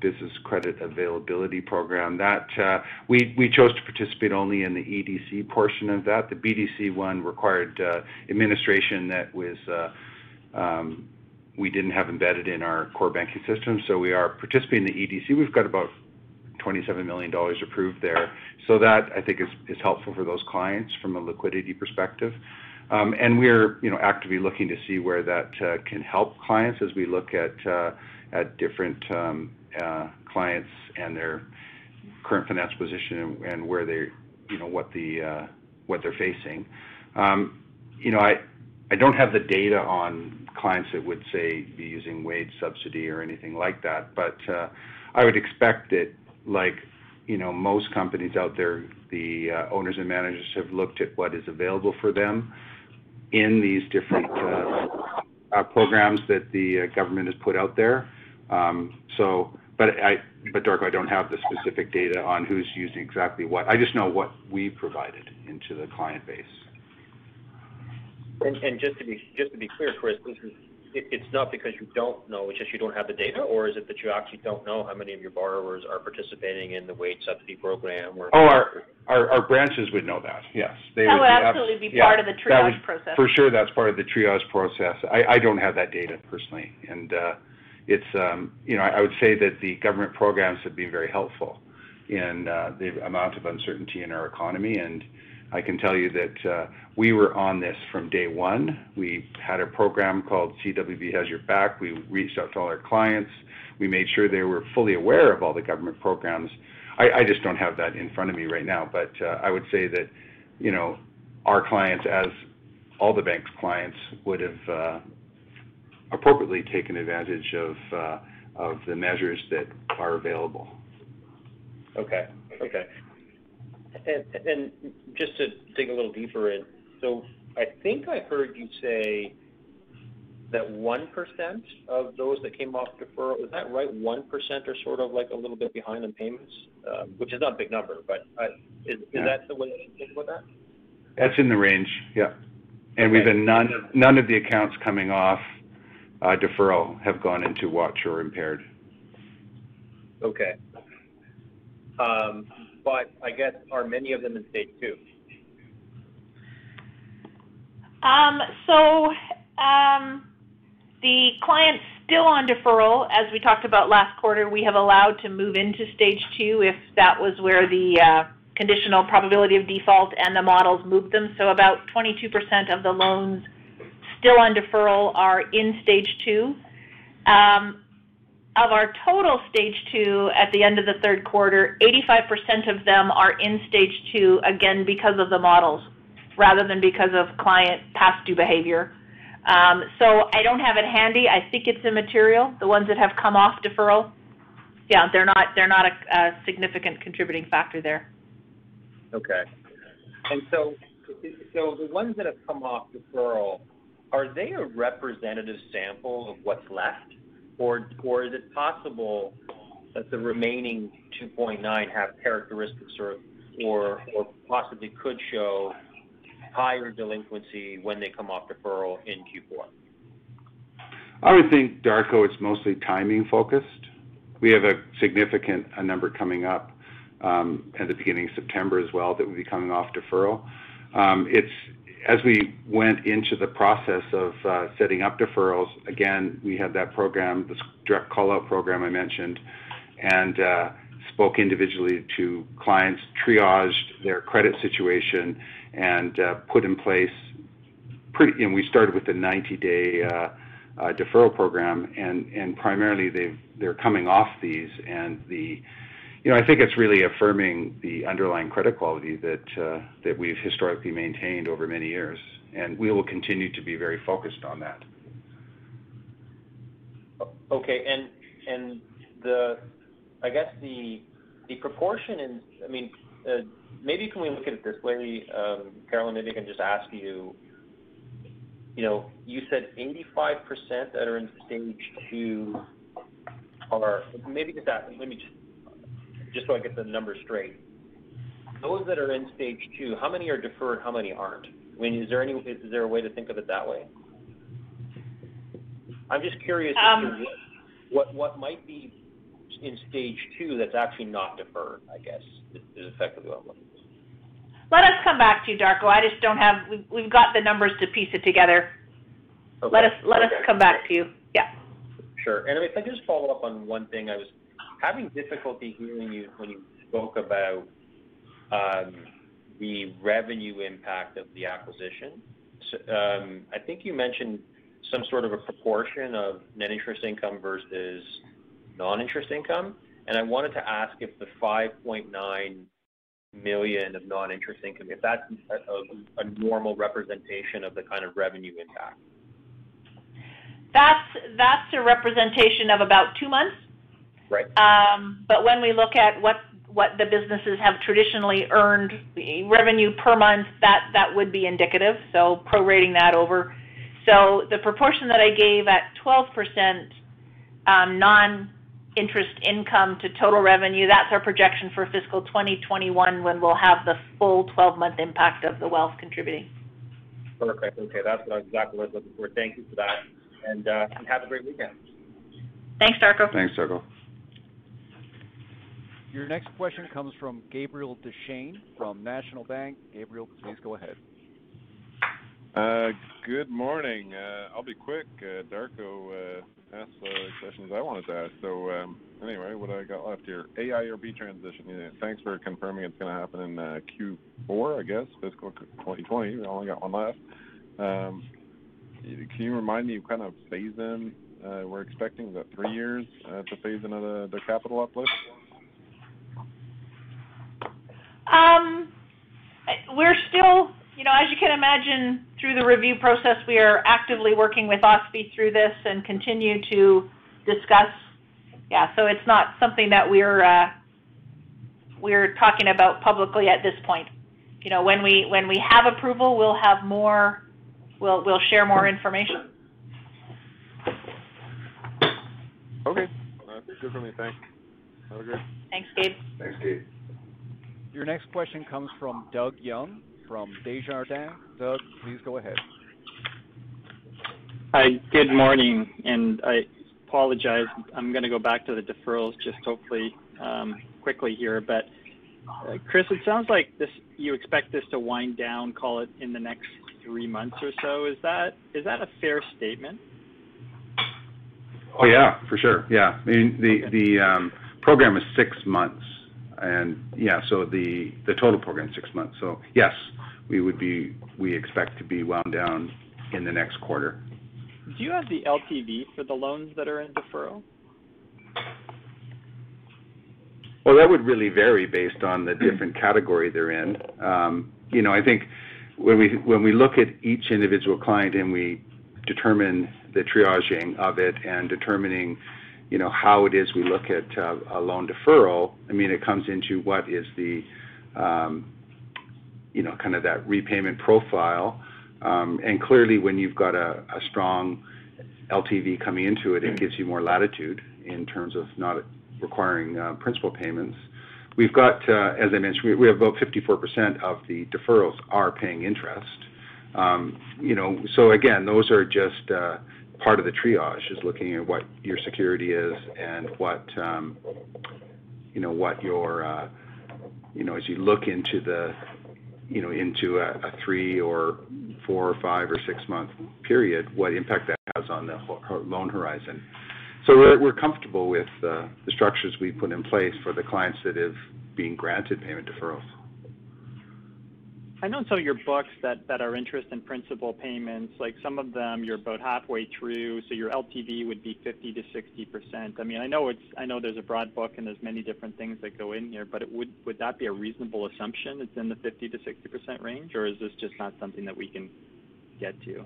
Business Credit Availability Program. That uh, we chose to participate only in the EDC portion of that. The BDC one required uh, administration that was uh, um, we didn't have embedded in our core banking system, so we are participating in the EDC. We've got about $27 million approved there. So that I think is, is helpful for those clients from a liquidity perspective. Um, and we're you know actively looking to see where that uh, can help clients as we look at uh, at different um, uh, clients and their current financial position and, and where they you know what the uh, what they're facing. Um, you know I I don't have the data on clients that would say be using wage subsidy or anything like that, but uh, I would expect that like you know most companies out there, the uh, owners and managers have looked at what is available for them in these different uh, uh, programs that the uh, government has put out there. Um, so, but I, but Darko, I don't have the specific data on who's using exactly what. I just know what we provided into the client base. And, and just to be just to be clear, Chris, this is it, it's not because you don't know, it's just you don't have the data, or is it that you actually don't know how many of your borrowers are participating in the wage subsidy program? Or oh, our our, our branches would know that. Yes, they that would, would absolutely be, be part of the triage would, process. For sure, that's part of the triage process. I, I don't have that data personally, and it's um, you know I, would say that the government programs have been very helpful in uh, the amount of uncertainty in our economy and I can tell you that uh, we were on this from day one. We had a program called CWB Has Your Back. We reached out to all our clients. We made sure they were fully aware of all the government programs. I, I just don't have that in front of me right now, but uh, I would say that, you know, our clients, as all the bank's clients, would have uh, appropriately taken advantage of uh, of the measures that are available. Okay. Okay. And, and just to dig a little deeper in, so I think I heard you say that 1% of those that came off deferral, is that right? 1% are sort of like a little bit behind on payments, um, which is not a big number, but uh, is, is yeah. that the way you think about that? That's in the range, yeah. And okay. we've been none of, none of the accounts coming off deferral have gone into watch or impaired. Okay. Um, but I guess are many of them in stage two? Um, so um, the clients still on deferral, as we talked about last quarter, we have allowed to move into stage two if that was where the uh, conditional probability of default and the models moved them. So about 22% of the loans still on deferral are in stage two. Um, of our total stage two at the end of the third quarter, 85% of them are in stage two, again, because of the models rather than because of client past due behavior. Um, so I don't have it handy. I think it's immaterial. The ones that have come off deferral, yeah, they're not they're not a, significant contributing factor there. Okay. And so, so the ones that have come off deferral, are they a representative sample of what's left? or or is it possible that the remaining 2.9 have characteristics or or or possibly could show higher delinquency when they come off deferral in Q4? I would think, Darko, it's mostly timing focused. We have a significant a number coming up um, at the beginning of September as well that will be coming off deferral. Um, it's as we went into the process of uh, setting up deferrals, again, we had that program, this direct call-out program I mentioned, and uh, spoke individually to clients, triaged their credit situation, and uh, put in place pretty. And we started with the 90-day uh, uh, deferral program, and primarily they they're coming off these, and the I think it's really affirming the underlying credit quality that uh, that we've historically maintained over many years, and we will continue to be very focused on that. Okay, and and the I guess the the proportion in I mean uh, maybe can we look at it this way, um, Carolyn? Maybe I can just ask you. You know, you said 85% that are in stage two are maybe just ask, let me just so I get the numbers straight. Those that are in stage two, how many are deferred, how many aren't? I mean, is there any is there a way to think of it that way? I'm just curious um, what, what what might be in stage two that's actually not deferred, I guess, is effectively what I'm looking for. Let us come back to you, Darko. I just don't have. We've, we've got the numbers to piece it together. Okay. Let us let us come back to you. Yeah. Sure. And if I could just follow up on one thing, I was having difficulty hearing you when you spoke about um, the revenue impact of the acquisition. So, um, I think you mentioned some sort of a proportion of net interest income versus non-interest income, and I wanted to ask if the 5.9 million of non-interest income, if that's a, a, a normal representation of the kind of revenue impact. That's that's a representation of about two months. Right. Um, but when we look at what what the businesses have traditionally earned revenue per month, that that would be indicative. So prorating that over. So the proportion that I gave at 12% um, non-interest income to total revenue, that's our projection for fiscal 2021 when we'll have the full 12-month impact of the wealth contributing. Perfect. Okay, that's what I- exactly what I was looking for. Thank you for that, and, uh, and have a great weekend. Thanks, Darko. Thanks, Darko. Your next question comes from Gabriel Dechaine from National Bank. Gabriel, please go ahead. Uh, good morning. Uh, I'll be quick. Uh, Darko uh, asked the questions I wanted to ask. So um, anyway, what I got left here, AIRB transition. Thanks for confirming it's going to happen in uh, Q4, I guess, fiscal 2020. We only got one left. Um, can you remind me of kind of phase in? Uh, we're expecting that three years to phase in the, the capital uplift. Um, we're still, you know, as you can imagine, through the review process, we are actively working with OSFI through this and continue to discuss. Yeah, so it's not something that we're uh, we're talking about publicly at this point. You know, when we when we have approval, we'll have more. We'll we'll share more information. Okay, that's good for me. Thanks. Have a good. Thanks, Gabe. Thanks, Gabe. Your next question comes from Doug Young from Desjardins. Doug, please go ahead. Hi, good morning, and I apologize. I'm going to go back to the deferrals just hopefully um, quickly here. But uh, Chris, it sounds like this you expect this to wind down, call it in the next three months or so. Is that is that a fair statement? Oh yeah, for sure. Yeah, I mean the the um, program is six months, and yeah, so the the total program is six months. So yes, we would be we expect to be wound down in the next quarter. Do you have the LTV for the loans that are in deferral? Well, that would really vary based on the different category they're in. Um, you know, I think when we when we look at each individual client and we determine the triaging of it and determining, you know, how it is we look at uh, a loan deferral. I mean, it comes into what is the, um, you know, kind of that repayment profile. Um, and clearly, when you've got a, strong LTV coming into it, it gives you more latitude in terms of not requiring uh, principal payments. We've got, uh, as I mentioned, we, have about 54% of the deferrals are paying interest. Um, you know, so again, those are just part of the triage, is looking at what your security is and what, um, you know, what your, uh, you know, as you look into the, you know, into a, a three or four or five or six month period, what impact that has on the loan horizon. So we're, we're comfortable with uh, the structures we put in place for the clients that have been granted payment deferrals. I know some of your books that, that are interest and principal payments, like some of them you're about halfway through, so your LTV would be 50 to 60 percent. I mean, I know it's I know there's a broad book and there's many different things that go in here, but it would would that be a reasonable assumption? It's in the 50 to 60 percent range, or is this just not something that we can get to?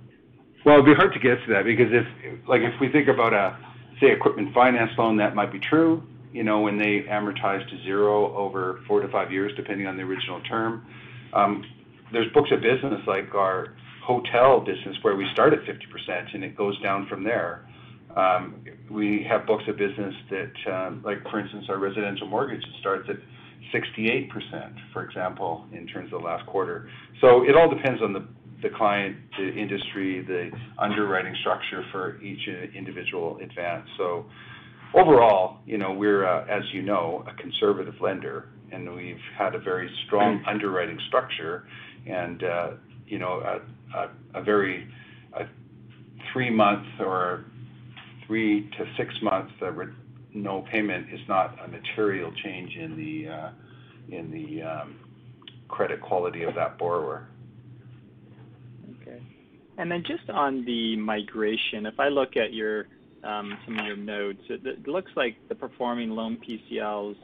Well, it'd be hard to get to that because if, like, if we think about a, say, equipment finance loan, that might be true. You know, when they amortize to zero over four to five years, depending on the original term. Um, there's books of business like our hotel business where we start at 50% and it goes down from there. Um, we have books of business that, um, like for instance, our residential mortgage starts at 68%, for example, in terms of the last quarter. So it all depends on the, the client, the industry, the underwriting structure for each individual advance. So overall, you know, we're, as you know, a conservative lender, and we've had a very strong underwriting structure and, you know, a very three-month or three to six-month no payment is not a material change in the uh, um, credit quality of that borrower. Okay. And then just on the migration, if I look at your um, some of your notes, it looks like the performing loan PCLs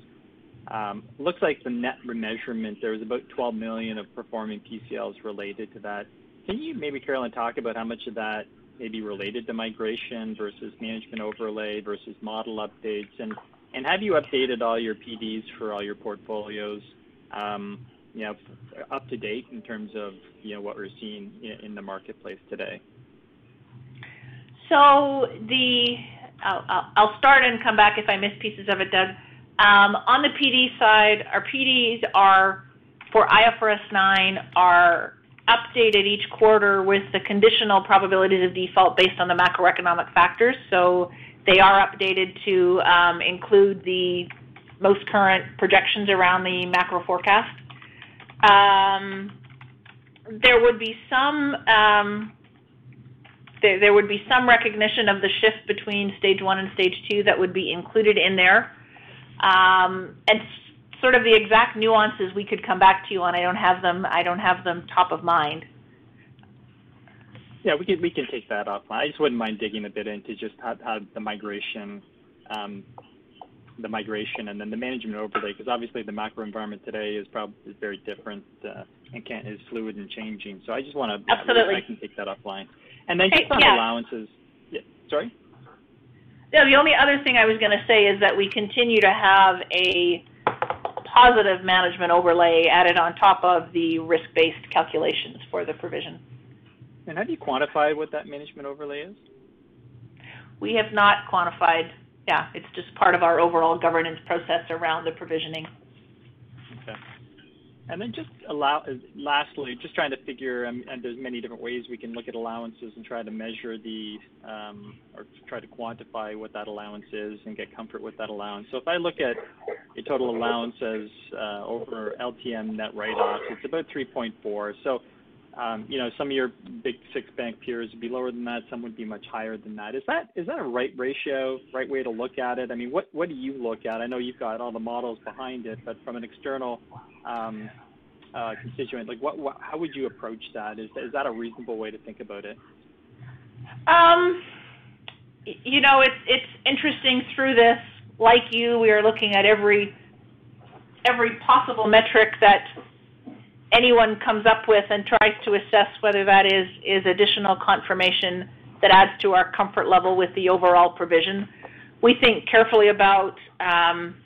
looks like the net remeasurement, there was about 12 million of performing PCLs related to that. Can you maybe, Carolyn, talk about how much of that may be related to migration versus management overlay versus model updates? And, and have you updated all your PDs for all your portfolios, um, you know, up to date in terms of, you know, what we're seeing in the marketplace today? So the I'll, I'll start and come back if I miss pieces of it, Doug. Um, on the PD side, our PDs are for IFRS 9 are updated each quarter with the conditional probabilities of default based on the macroeconomic factors. So they are updated to um, include the most current projections around the macro forecast. Um, there would be some There would be some recognition of the shift between stage one and stage two that would be included in there. Um, sort of the exact nuances we could come back to you on. I don't have them I don't have them top of mind. Yeah, we can we can take that offline. I just wouldn't mind digging a bit into just how the migration um, the migration, and then the management overlay, because obviously the macro environment today is probably is very different uh, and can is fluid and changing. So I just wanna- Absolutely. I can take that offline. And then just on allowances. Yeah. Sorry? No, the only other thing I was gonna say is that we continue to have a positive management overlay added on top of the risk-based calculations for the provision. And have you quantified what that management overlay is? We have not quantified. Yeah, it's just part of our overall governance process around the provisioning. Just allow. lastly, just trying to figure, and there's many different ways we can look at allowances and try to measure the, um, or try to quantify what that allowance is and get comfort with that allowance. So if I look at a total allowance as uh, over LTM net write-offs, it's about 3.4. Um, you know, some of your big six bank peers would be lower than that, some would be much higher than that. Is that a right ratio, right way to look at it? I mean, what what do you look at? I know you've got all the models behind it, but from an external um, uh, constituent, like what how would you approach that? Is is that a reasonable way to think about it? Um, you know, it's it's interesting through this. Like you, we are looking at every every possible metric that anyone comes up with and tries to assess whether that is is additional confirmation that adds to our comfort level with the overall provision. We think carefully about. Um,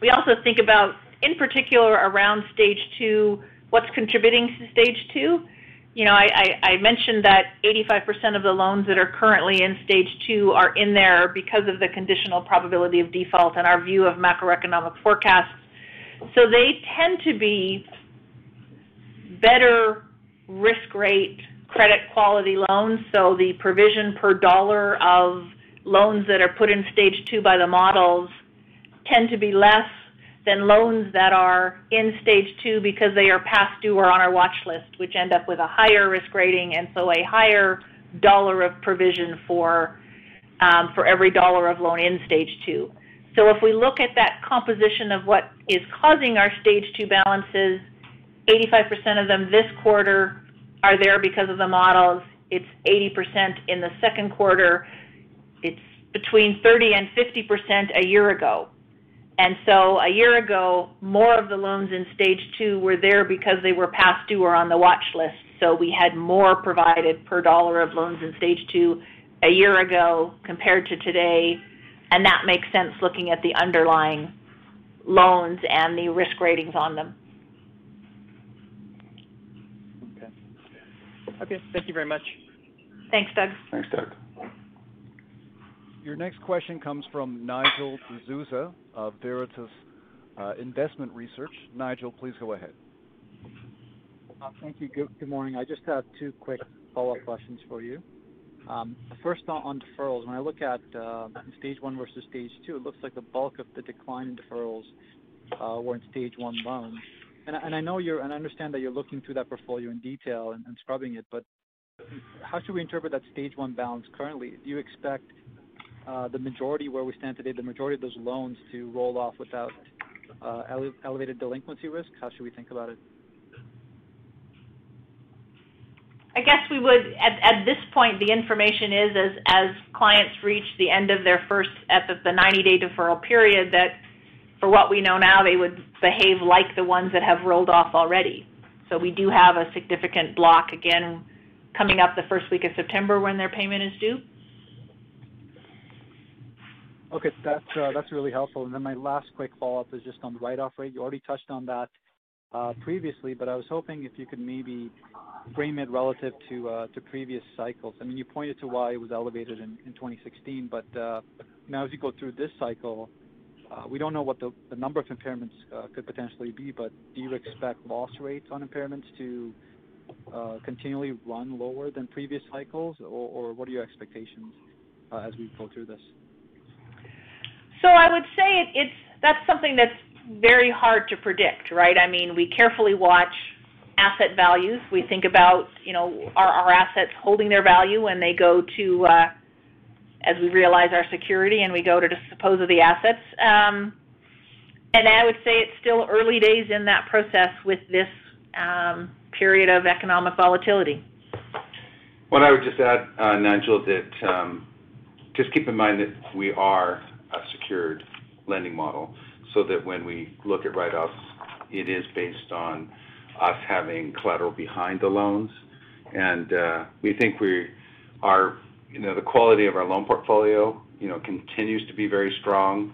we also think about, in particular, around stage two, what's contributing to stage two. You know, I mentioned that 85% of the loans that are currently in stage two are in there because of the conditional probability of default and our view of macroeconomic forecasts. So they tend to be better risk rate credit quality loans. So the provision per dollar of loans that are put in stage two by the models tend to be less than loans that are in stage two because they are past due or on our watch list, which end up with a higher risk rating, and so a higher dollar of provision for um, for every dollar of loan in stage two. So If we look at that composition of what is causing our stage two balances, 85% of them this quarter are there because of the models. It's 80% in the second quarter. It's between 30 and 50% a year ago. And so a year ago, more of the loans in stage two were there because they were past due or on the watch list. So we had more provided per dollar of loans in stage two a year ago compared to today, and that makes sense looking at the underlying loans and the risk ratings on them. Okay. Thank you very much. Thanks, Doug. Thanks, Doug. Your next question comes from Nigel D'Souza of Veritas uh, Investment Research. Nigel, please go ahead. Uh, thank you. Good morning. I just have two quick follow-up questions for you. Um, first on deferrals. When I look at uh, stage one versus stage two, it looks like the bulk of the decline in deferrals were in stage one loans. And I know you're and I understand that you're looking through that portfolio in detail and scrubbing it, but how should we interpret that stage one balance currently? Do you expect uh, the majority where we stand today, the majority of those loans to roll off without uh, elevated delinquency risk? How should we think about it? I guess we would at this point, the information is as clients reach the end of their first at the 90-day deferral period, that for what we know now, they would behave like the ones that have rolled off already. So we do have a significant block again coming up the first week of September when their payment is due. Okay. That's uh, that's really helpful. And then my last quick follow-up is just on the write-off rate. You already touched on that uh, previously, but I was hoping if you could maybe frame it relative to uh, to previous cycles. I mean, you pointed to why it was elevated in 2016, but now as you go through this cycle, Uh, we don't know what the number of impairments uh, could potentially be, but do you expect loss rates on impairments to uh, continually run lower than previous cycles? Or what are your expectations as we go through this? So I would say that's something that's very hard to predict, right? I mean, we carefully watch asset values. We think about, you know, are our assets holding their value when they go to, as we realize our security and we go to dispose of the assets. Um, and I would say it's still early days in that process with this period of economic volatility. What I would just add, Nigel, that just keep in mind that we are a secured lending model, so that when we look at write-offs, it is based on us having collateral behind the loans. And uh, we think we are, you know, the quality of our loan portfolio, you know, continues to be very strong.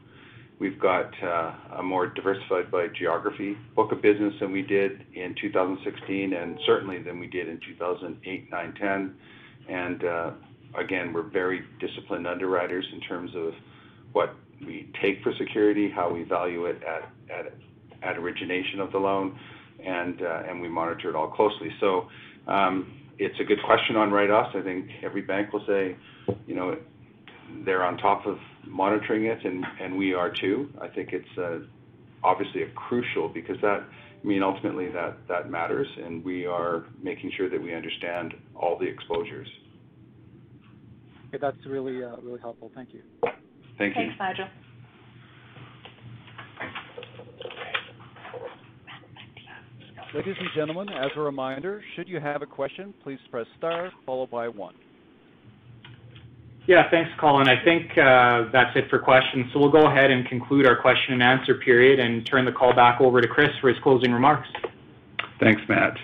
We've got uh, a more diversified by geography book of business than we did in 2016, and certainly than we did in 2008, 2009, 2010. Uh, again, we're very disciplined underwriters in terms of what we take for security, how we value it at at, at origination of the loan, and uh, and we monitor it all closely. Um, It's a good question on write-offs. I think every bank will say, you know, they're on top of monitoring it, and and we are too. I think it's uh, obviously crucial because that, I mean, ultimately that that matters, and we are making sure that we understand all the exposures. Okay. That's really uh, helpful. Thank you. Thank you. Thanks, Nigel. Ladies and gentlemen, as a reminder, should you have a question, please press star followed by one. Yeah. Thanks, Colin. I think uh, that's it for questions. So we'll go ahead and conclude our question and answer period and turn the call back over to Chris for his closing remarks. Thanks, Matt.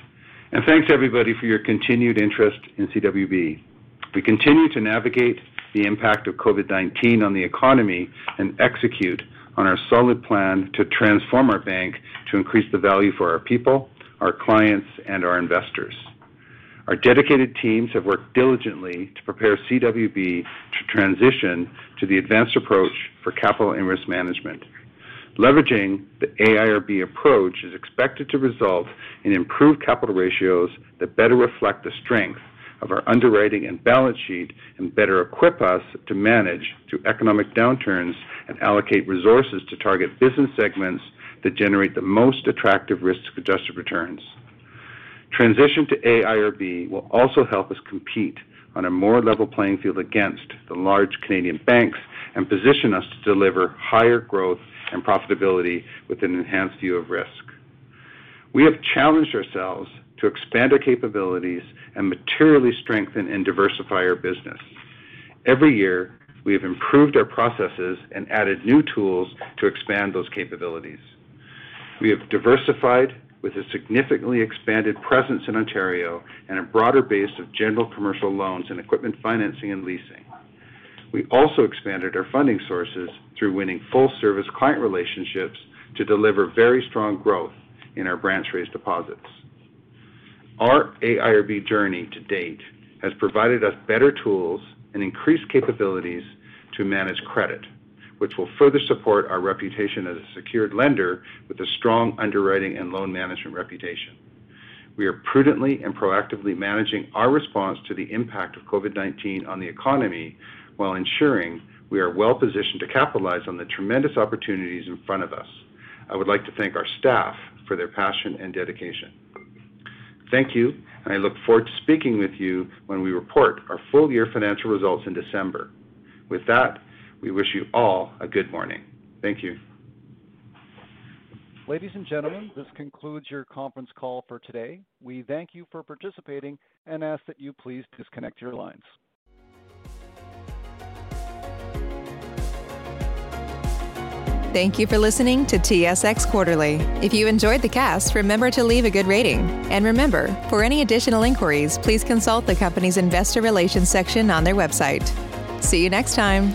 And thanks everybody for your continued interest in CWB. We continue to navigate the impact of COVID-19 on the economy and execute on our solid plan to transform our bank to increase the value for our people, our clients, and our investors. Our dedicated teams have worked diligently to prepare CWB to transition to the advanced approach for capital and risk management. Leveraging the AIRB approach is expected to result in improved capital ratios that better reflect the strength of our underwriting and balance sheet and better equip us to manage through economic downturns and allocate resources to target business segments that generate the most attractive risk-adjusted returns. Transition to AIRB will also help us compete on a more level playing field against the large Canadian banks and position us to deliver higher growth and profitability with an enhanced view of risk. We have challenged ourselves to expand our capabilities and materially strengthen and diversify our business. Every year, we have improved our processes and added new tools to expand those capabilities. We have diversified with a significantly expanded presence in Ontario and a broader base of general commercial loans and equipment financing and leasing. We also expanded our funding sources through winning full-service client relationships to deliver very strong growth in our branch-raised deposits. Our AIRB journey to date has provided us better tools and increased capabilities to manage credit, which will further support our reputation as a secured lender with a strong underwriting and loan management reputation. we are prudently and proactively managing our response to the impact of COVID-19 on the economy while ensuring we are well-positioned to capitalize on the tremendous opportunities in front of us. I would like to thank our staff for their passion and dedication. Thank you, and I look forward to speaking with you when we report our full-year financial results in December. With that, we wish you all a good morning. Thank you. Ladies and gentlemen, this concludes your conference call for today. We thank you for participating and ask that you please disconnect your lines. Thank you for listening to TSX Quarterly. If you enjoyed the cast, remember to leave a good rating. And remember, for any additional inquiries, please consult the company's investor relations section on their website. See you next time.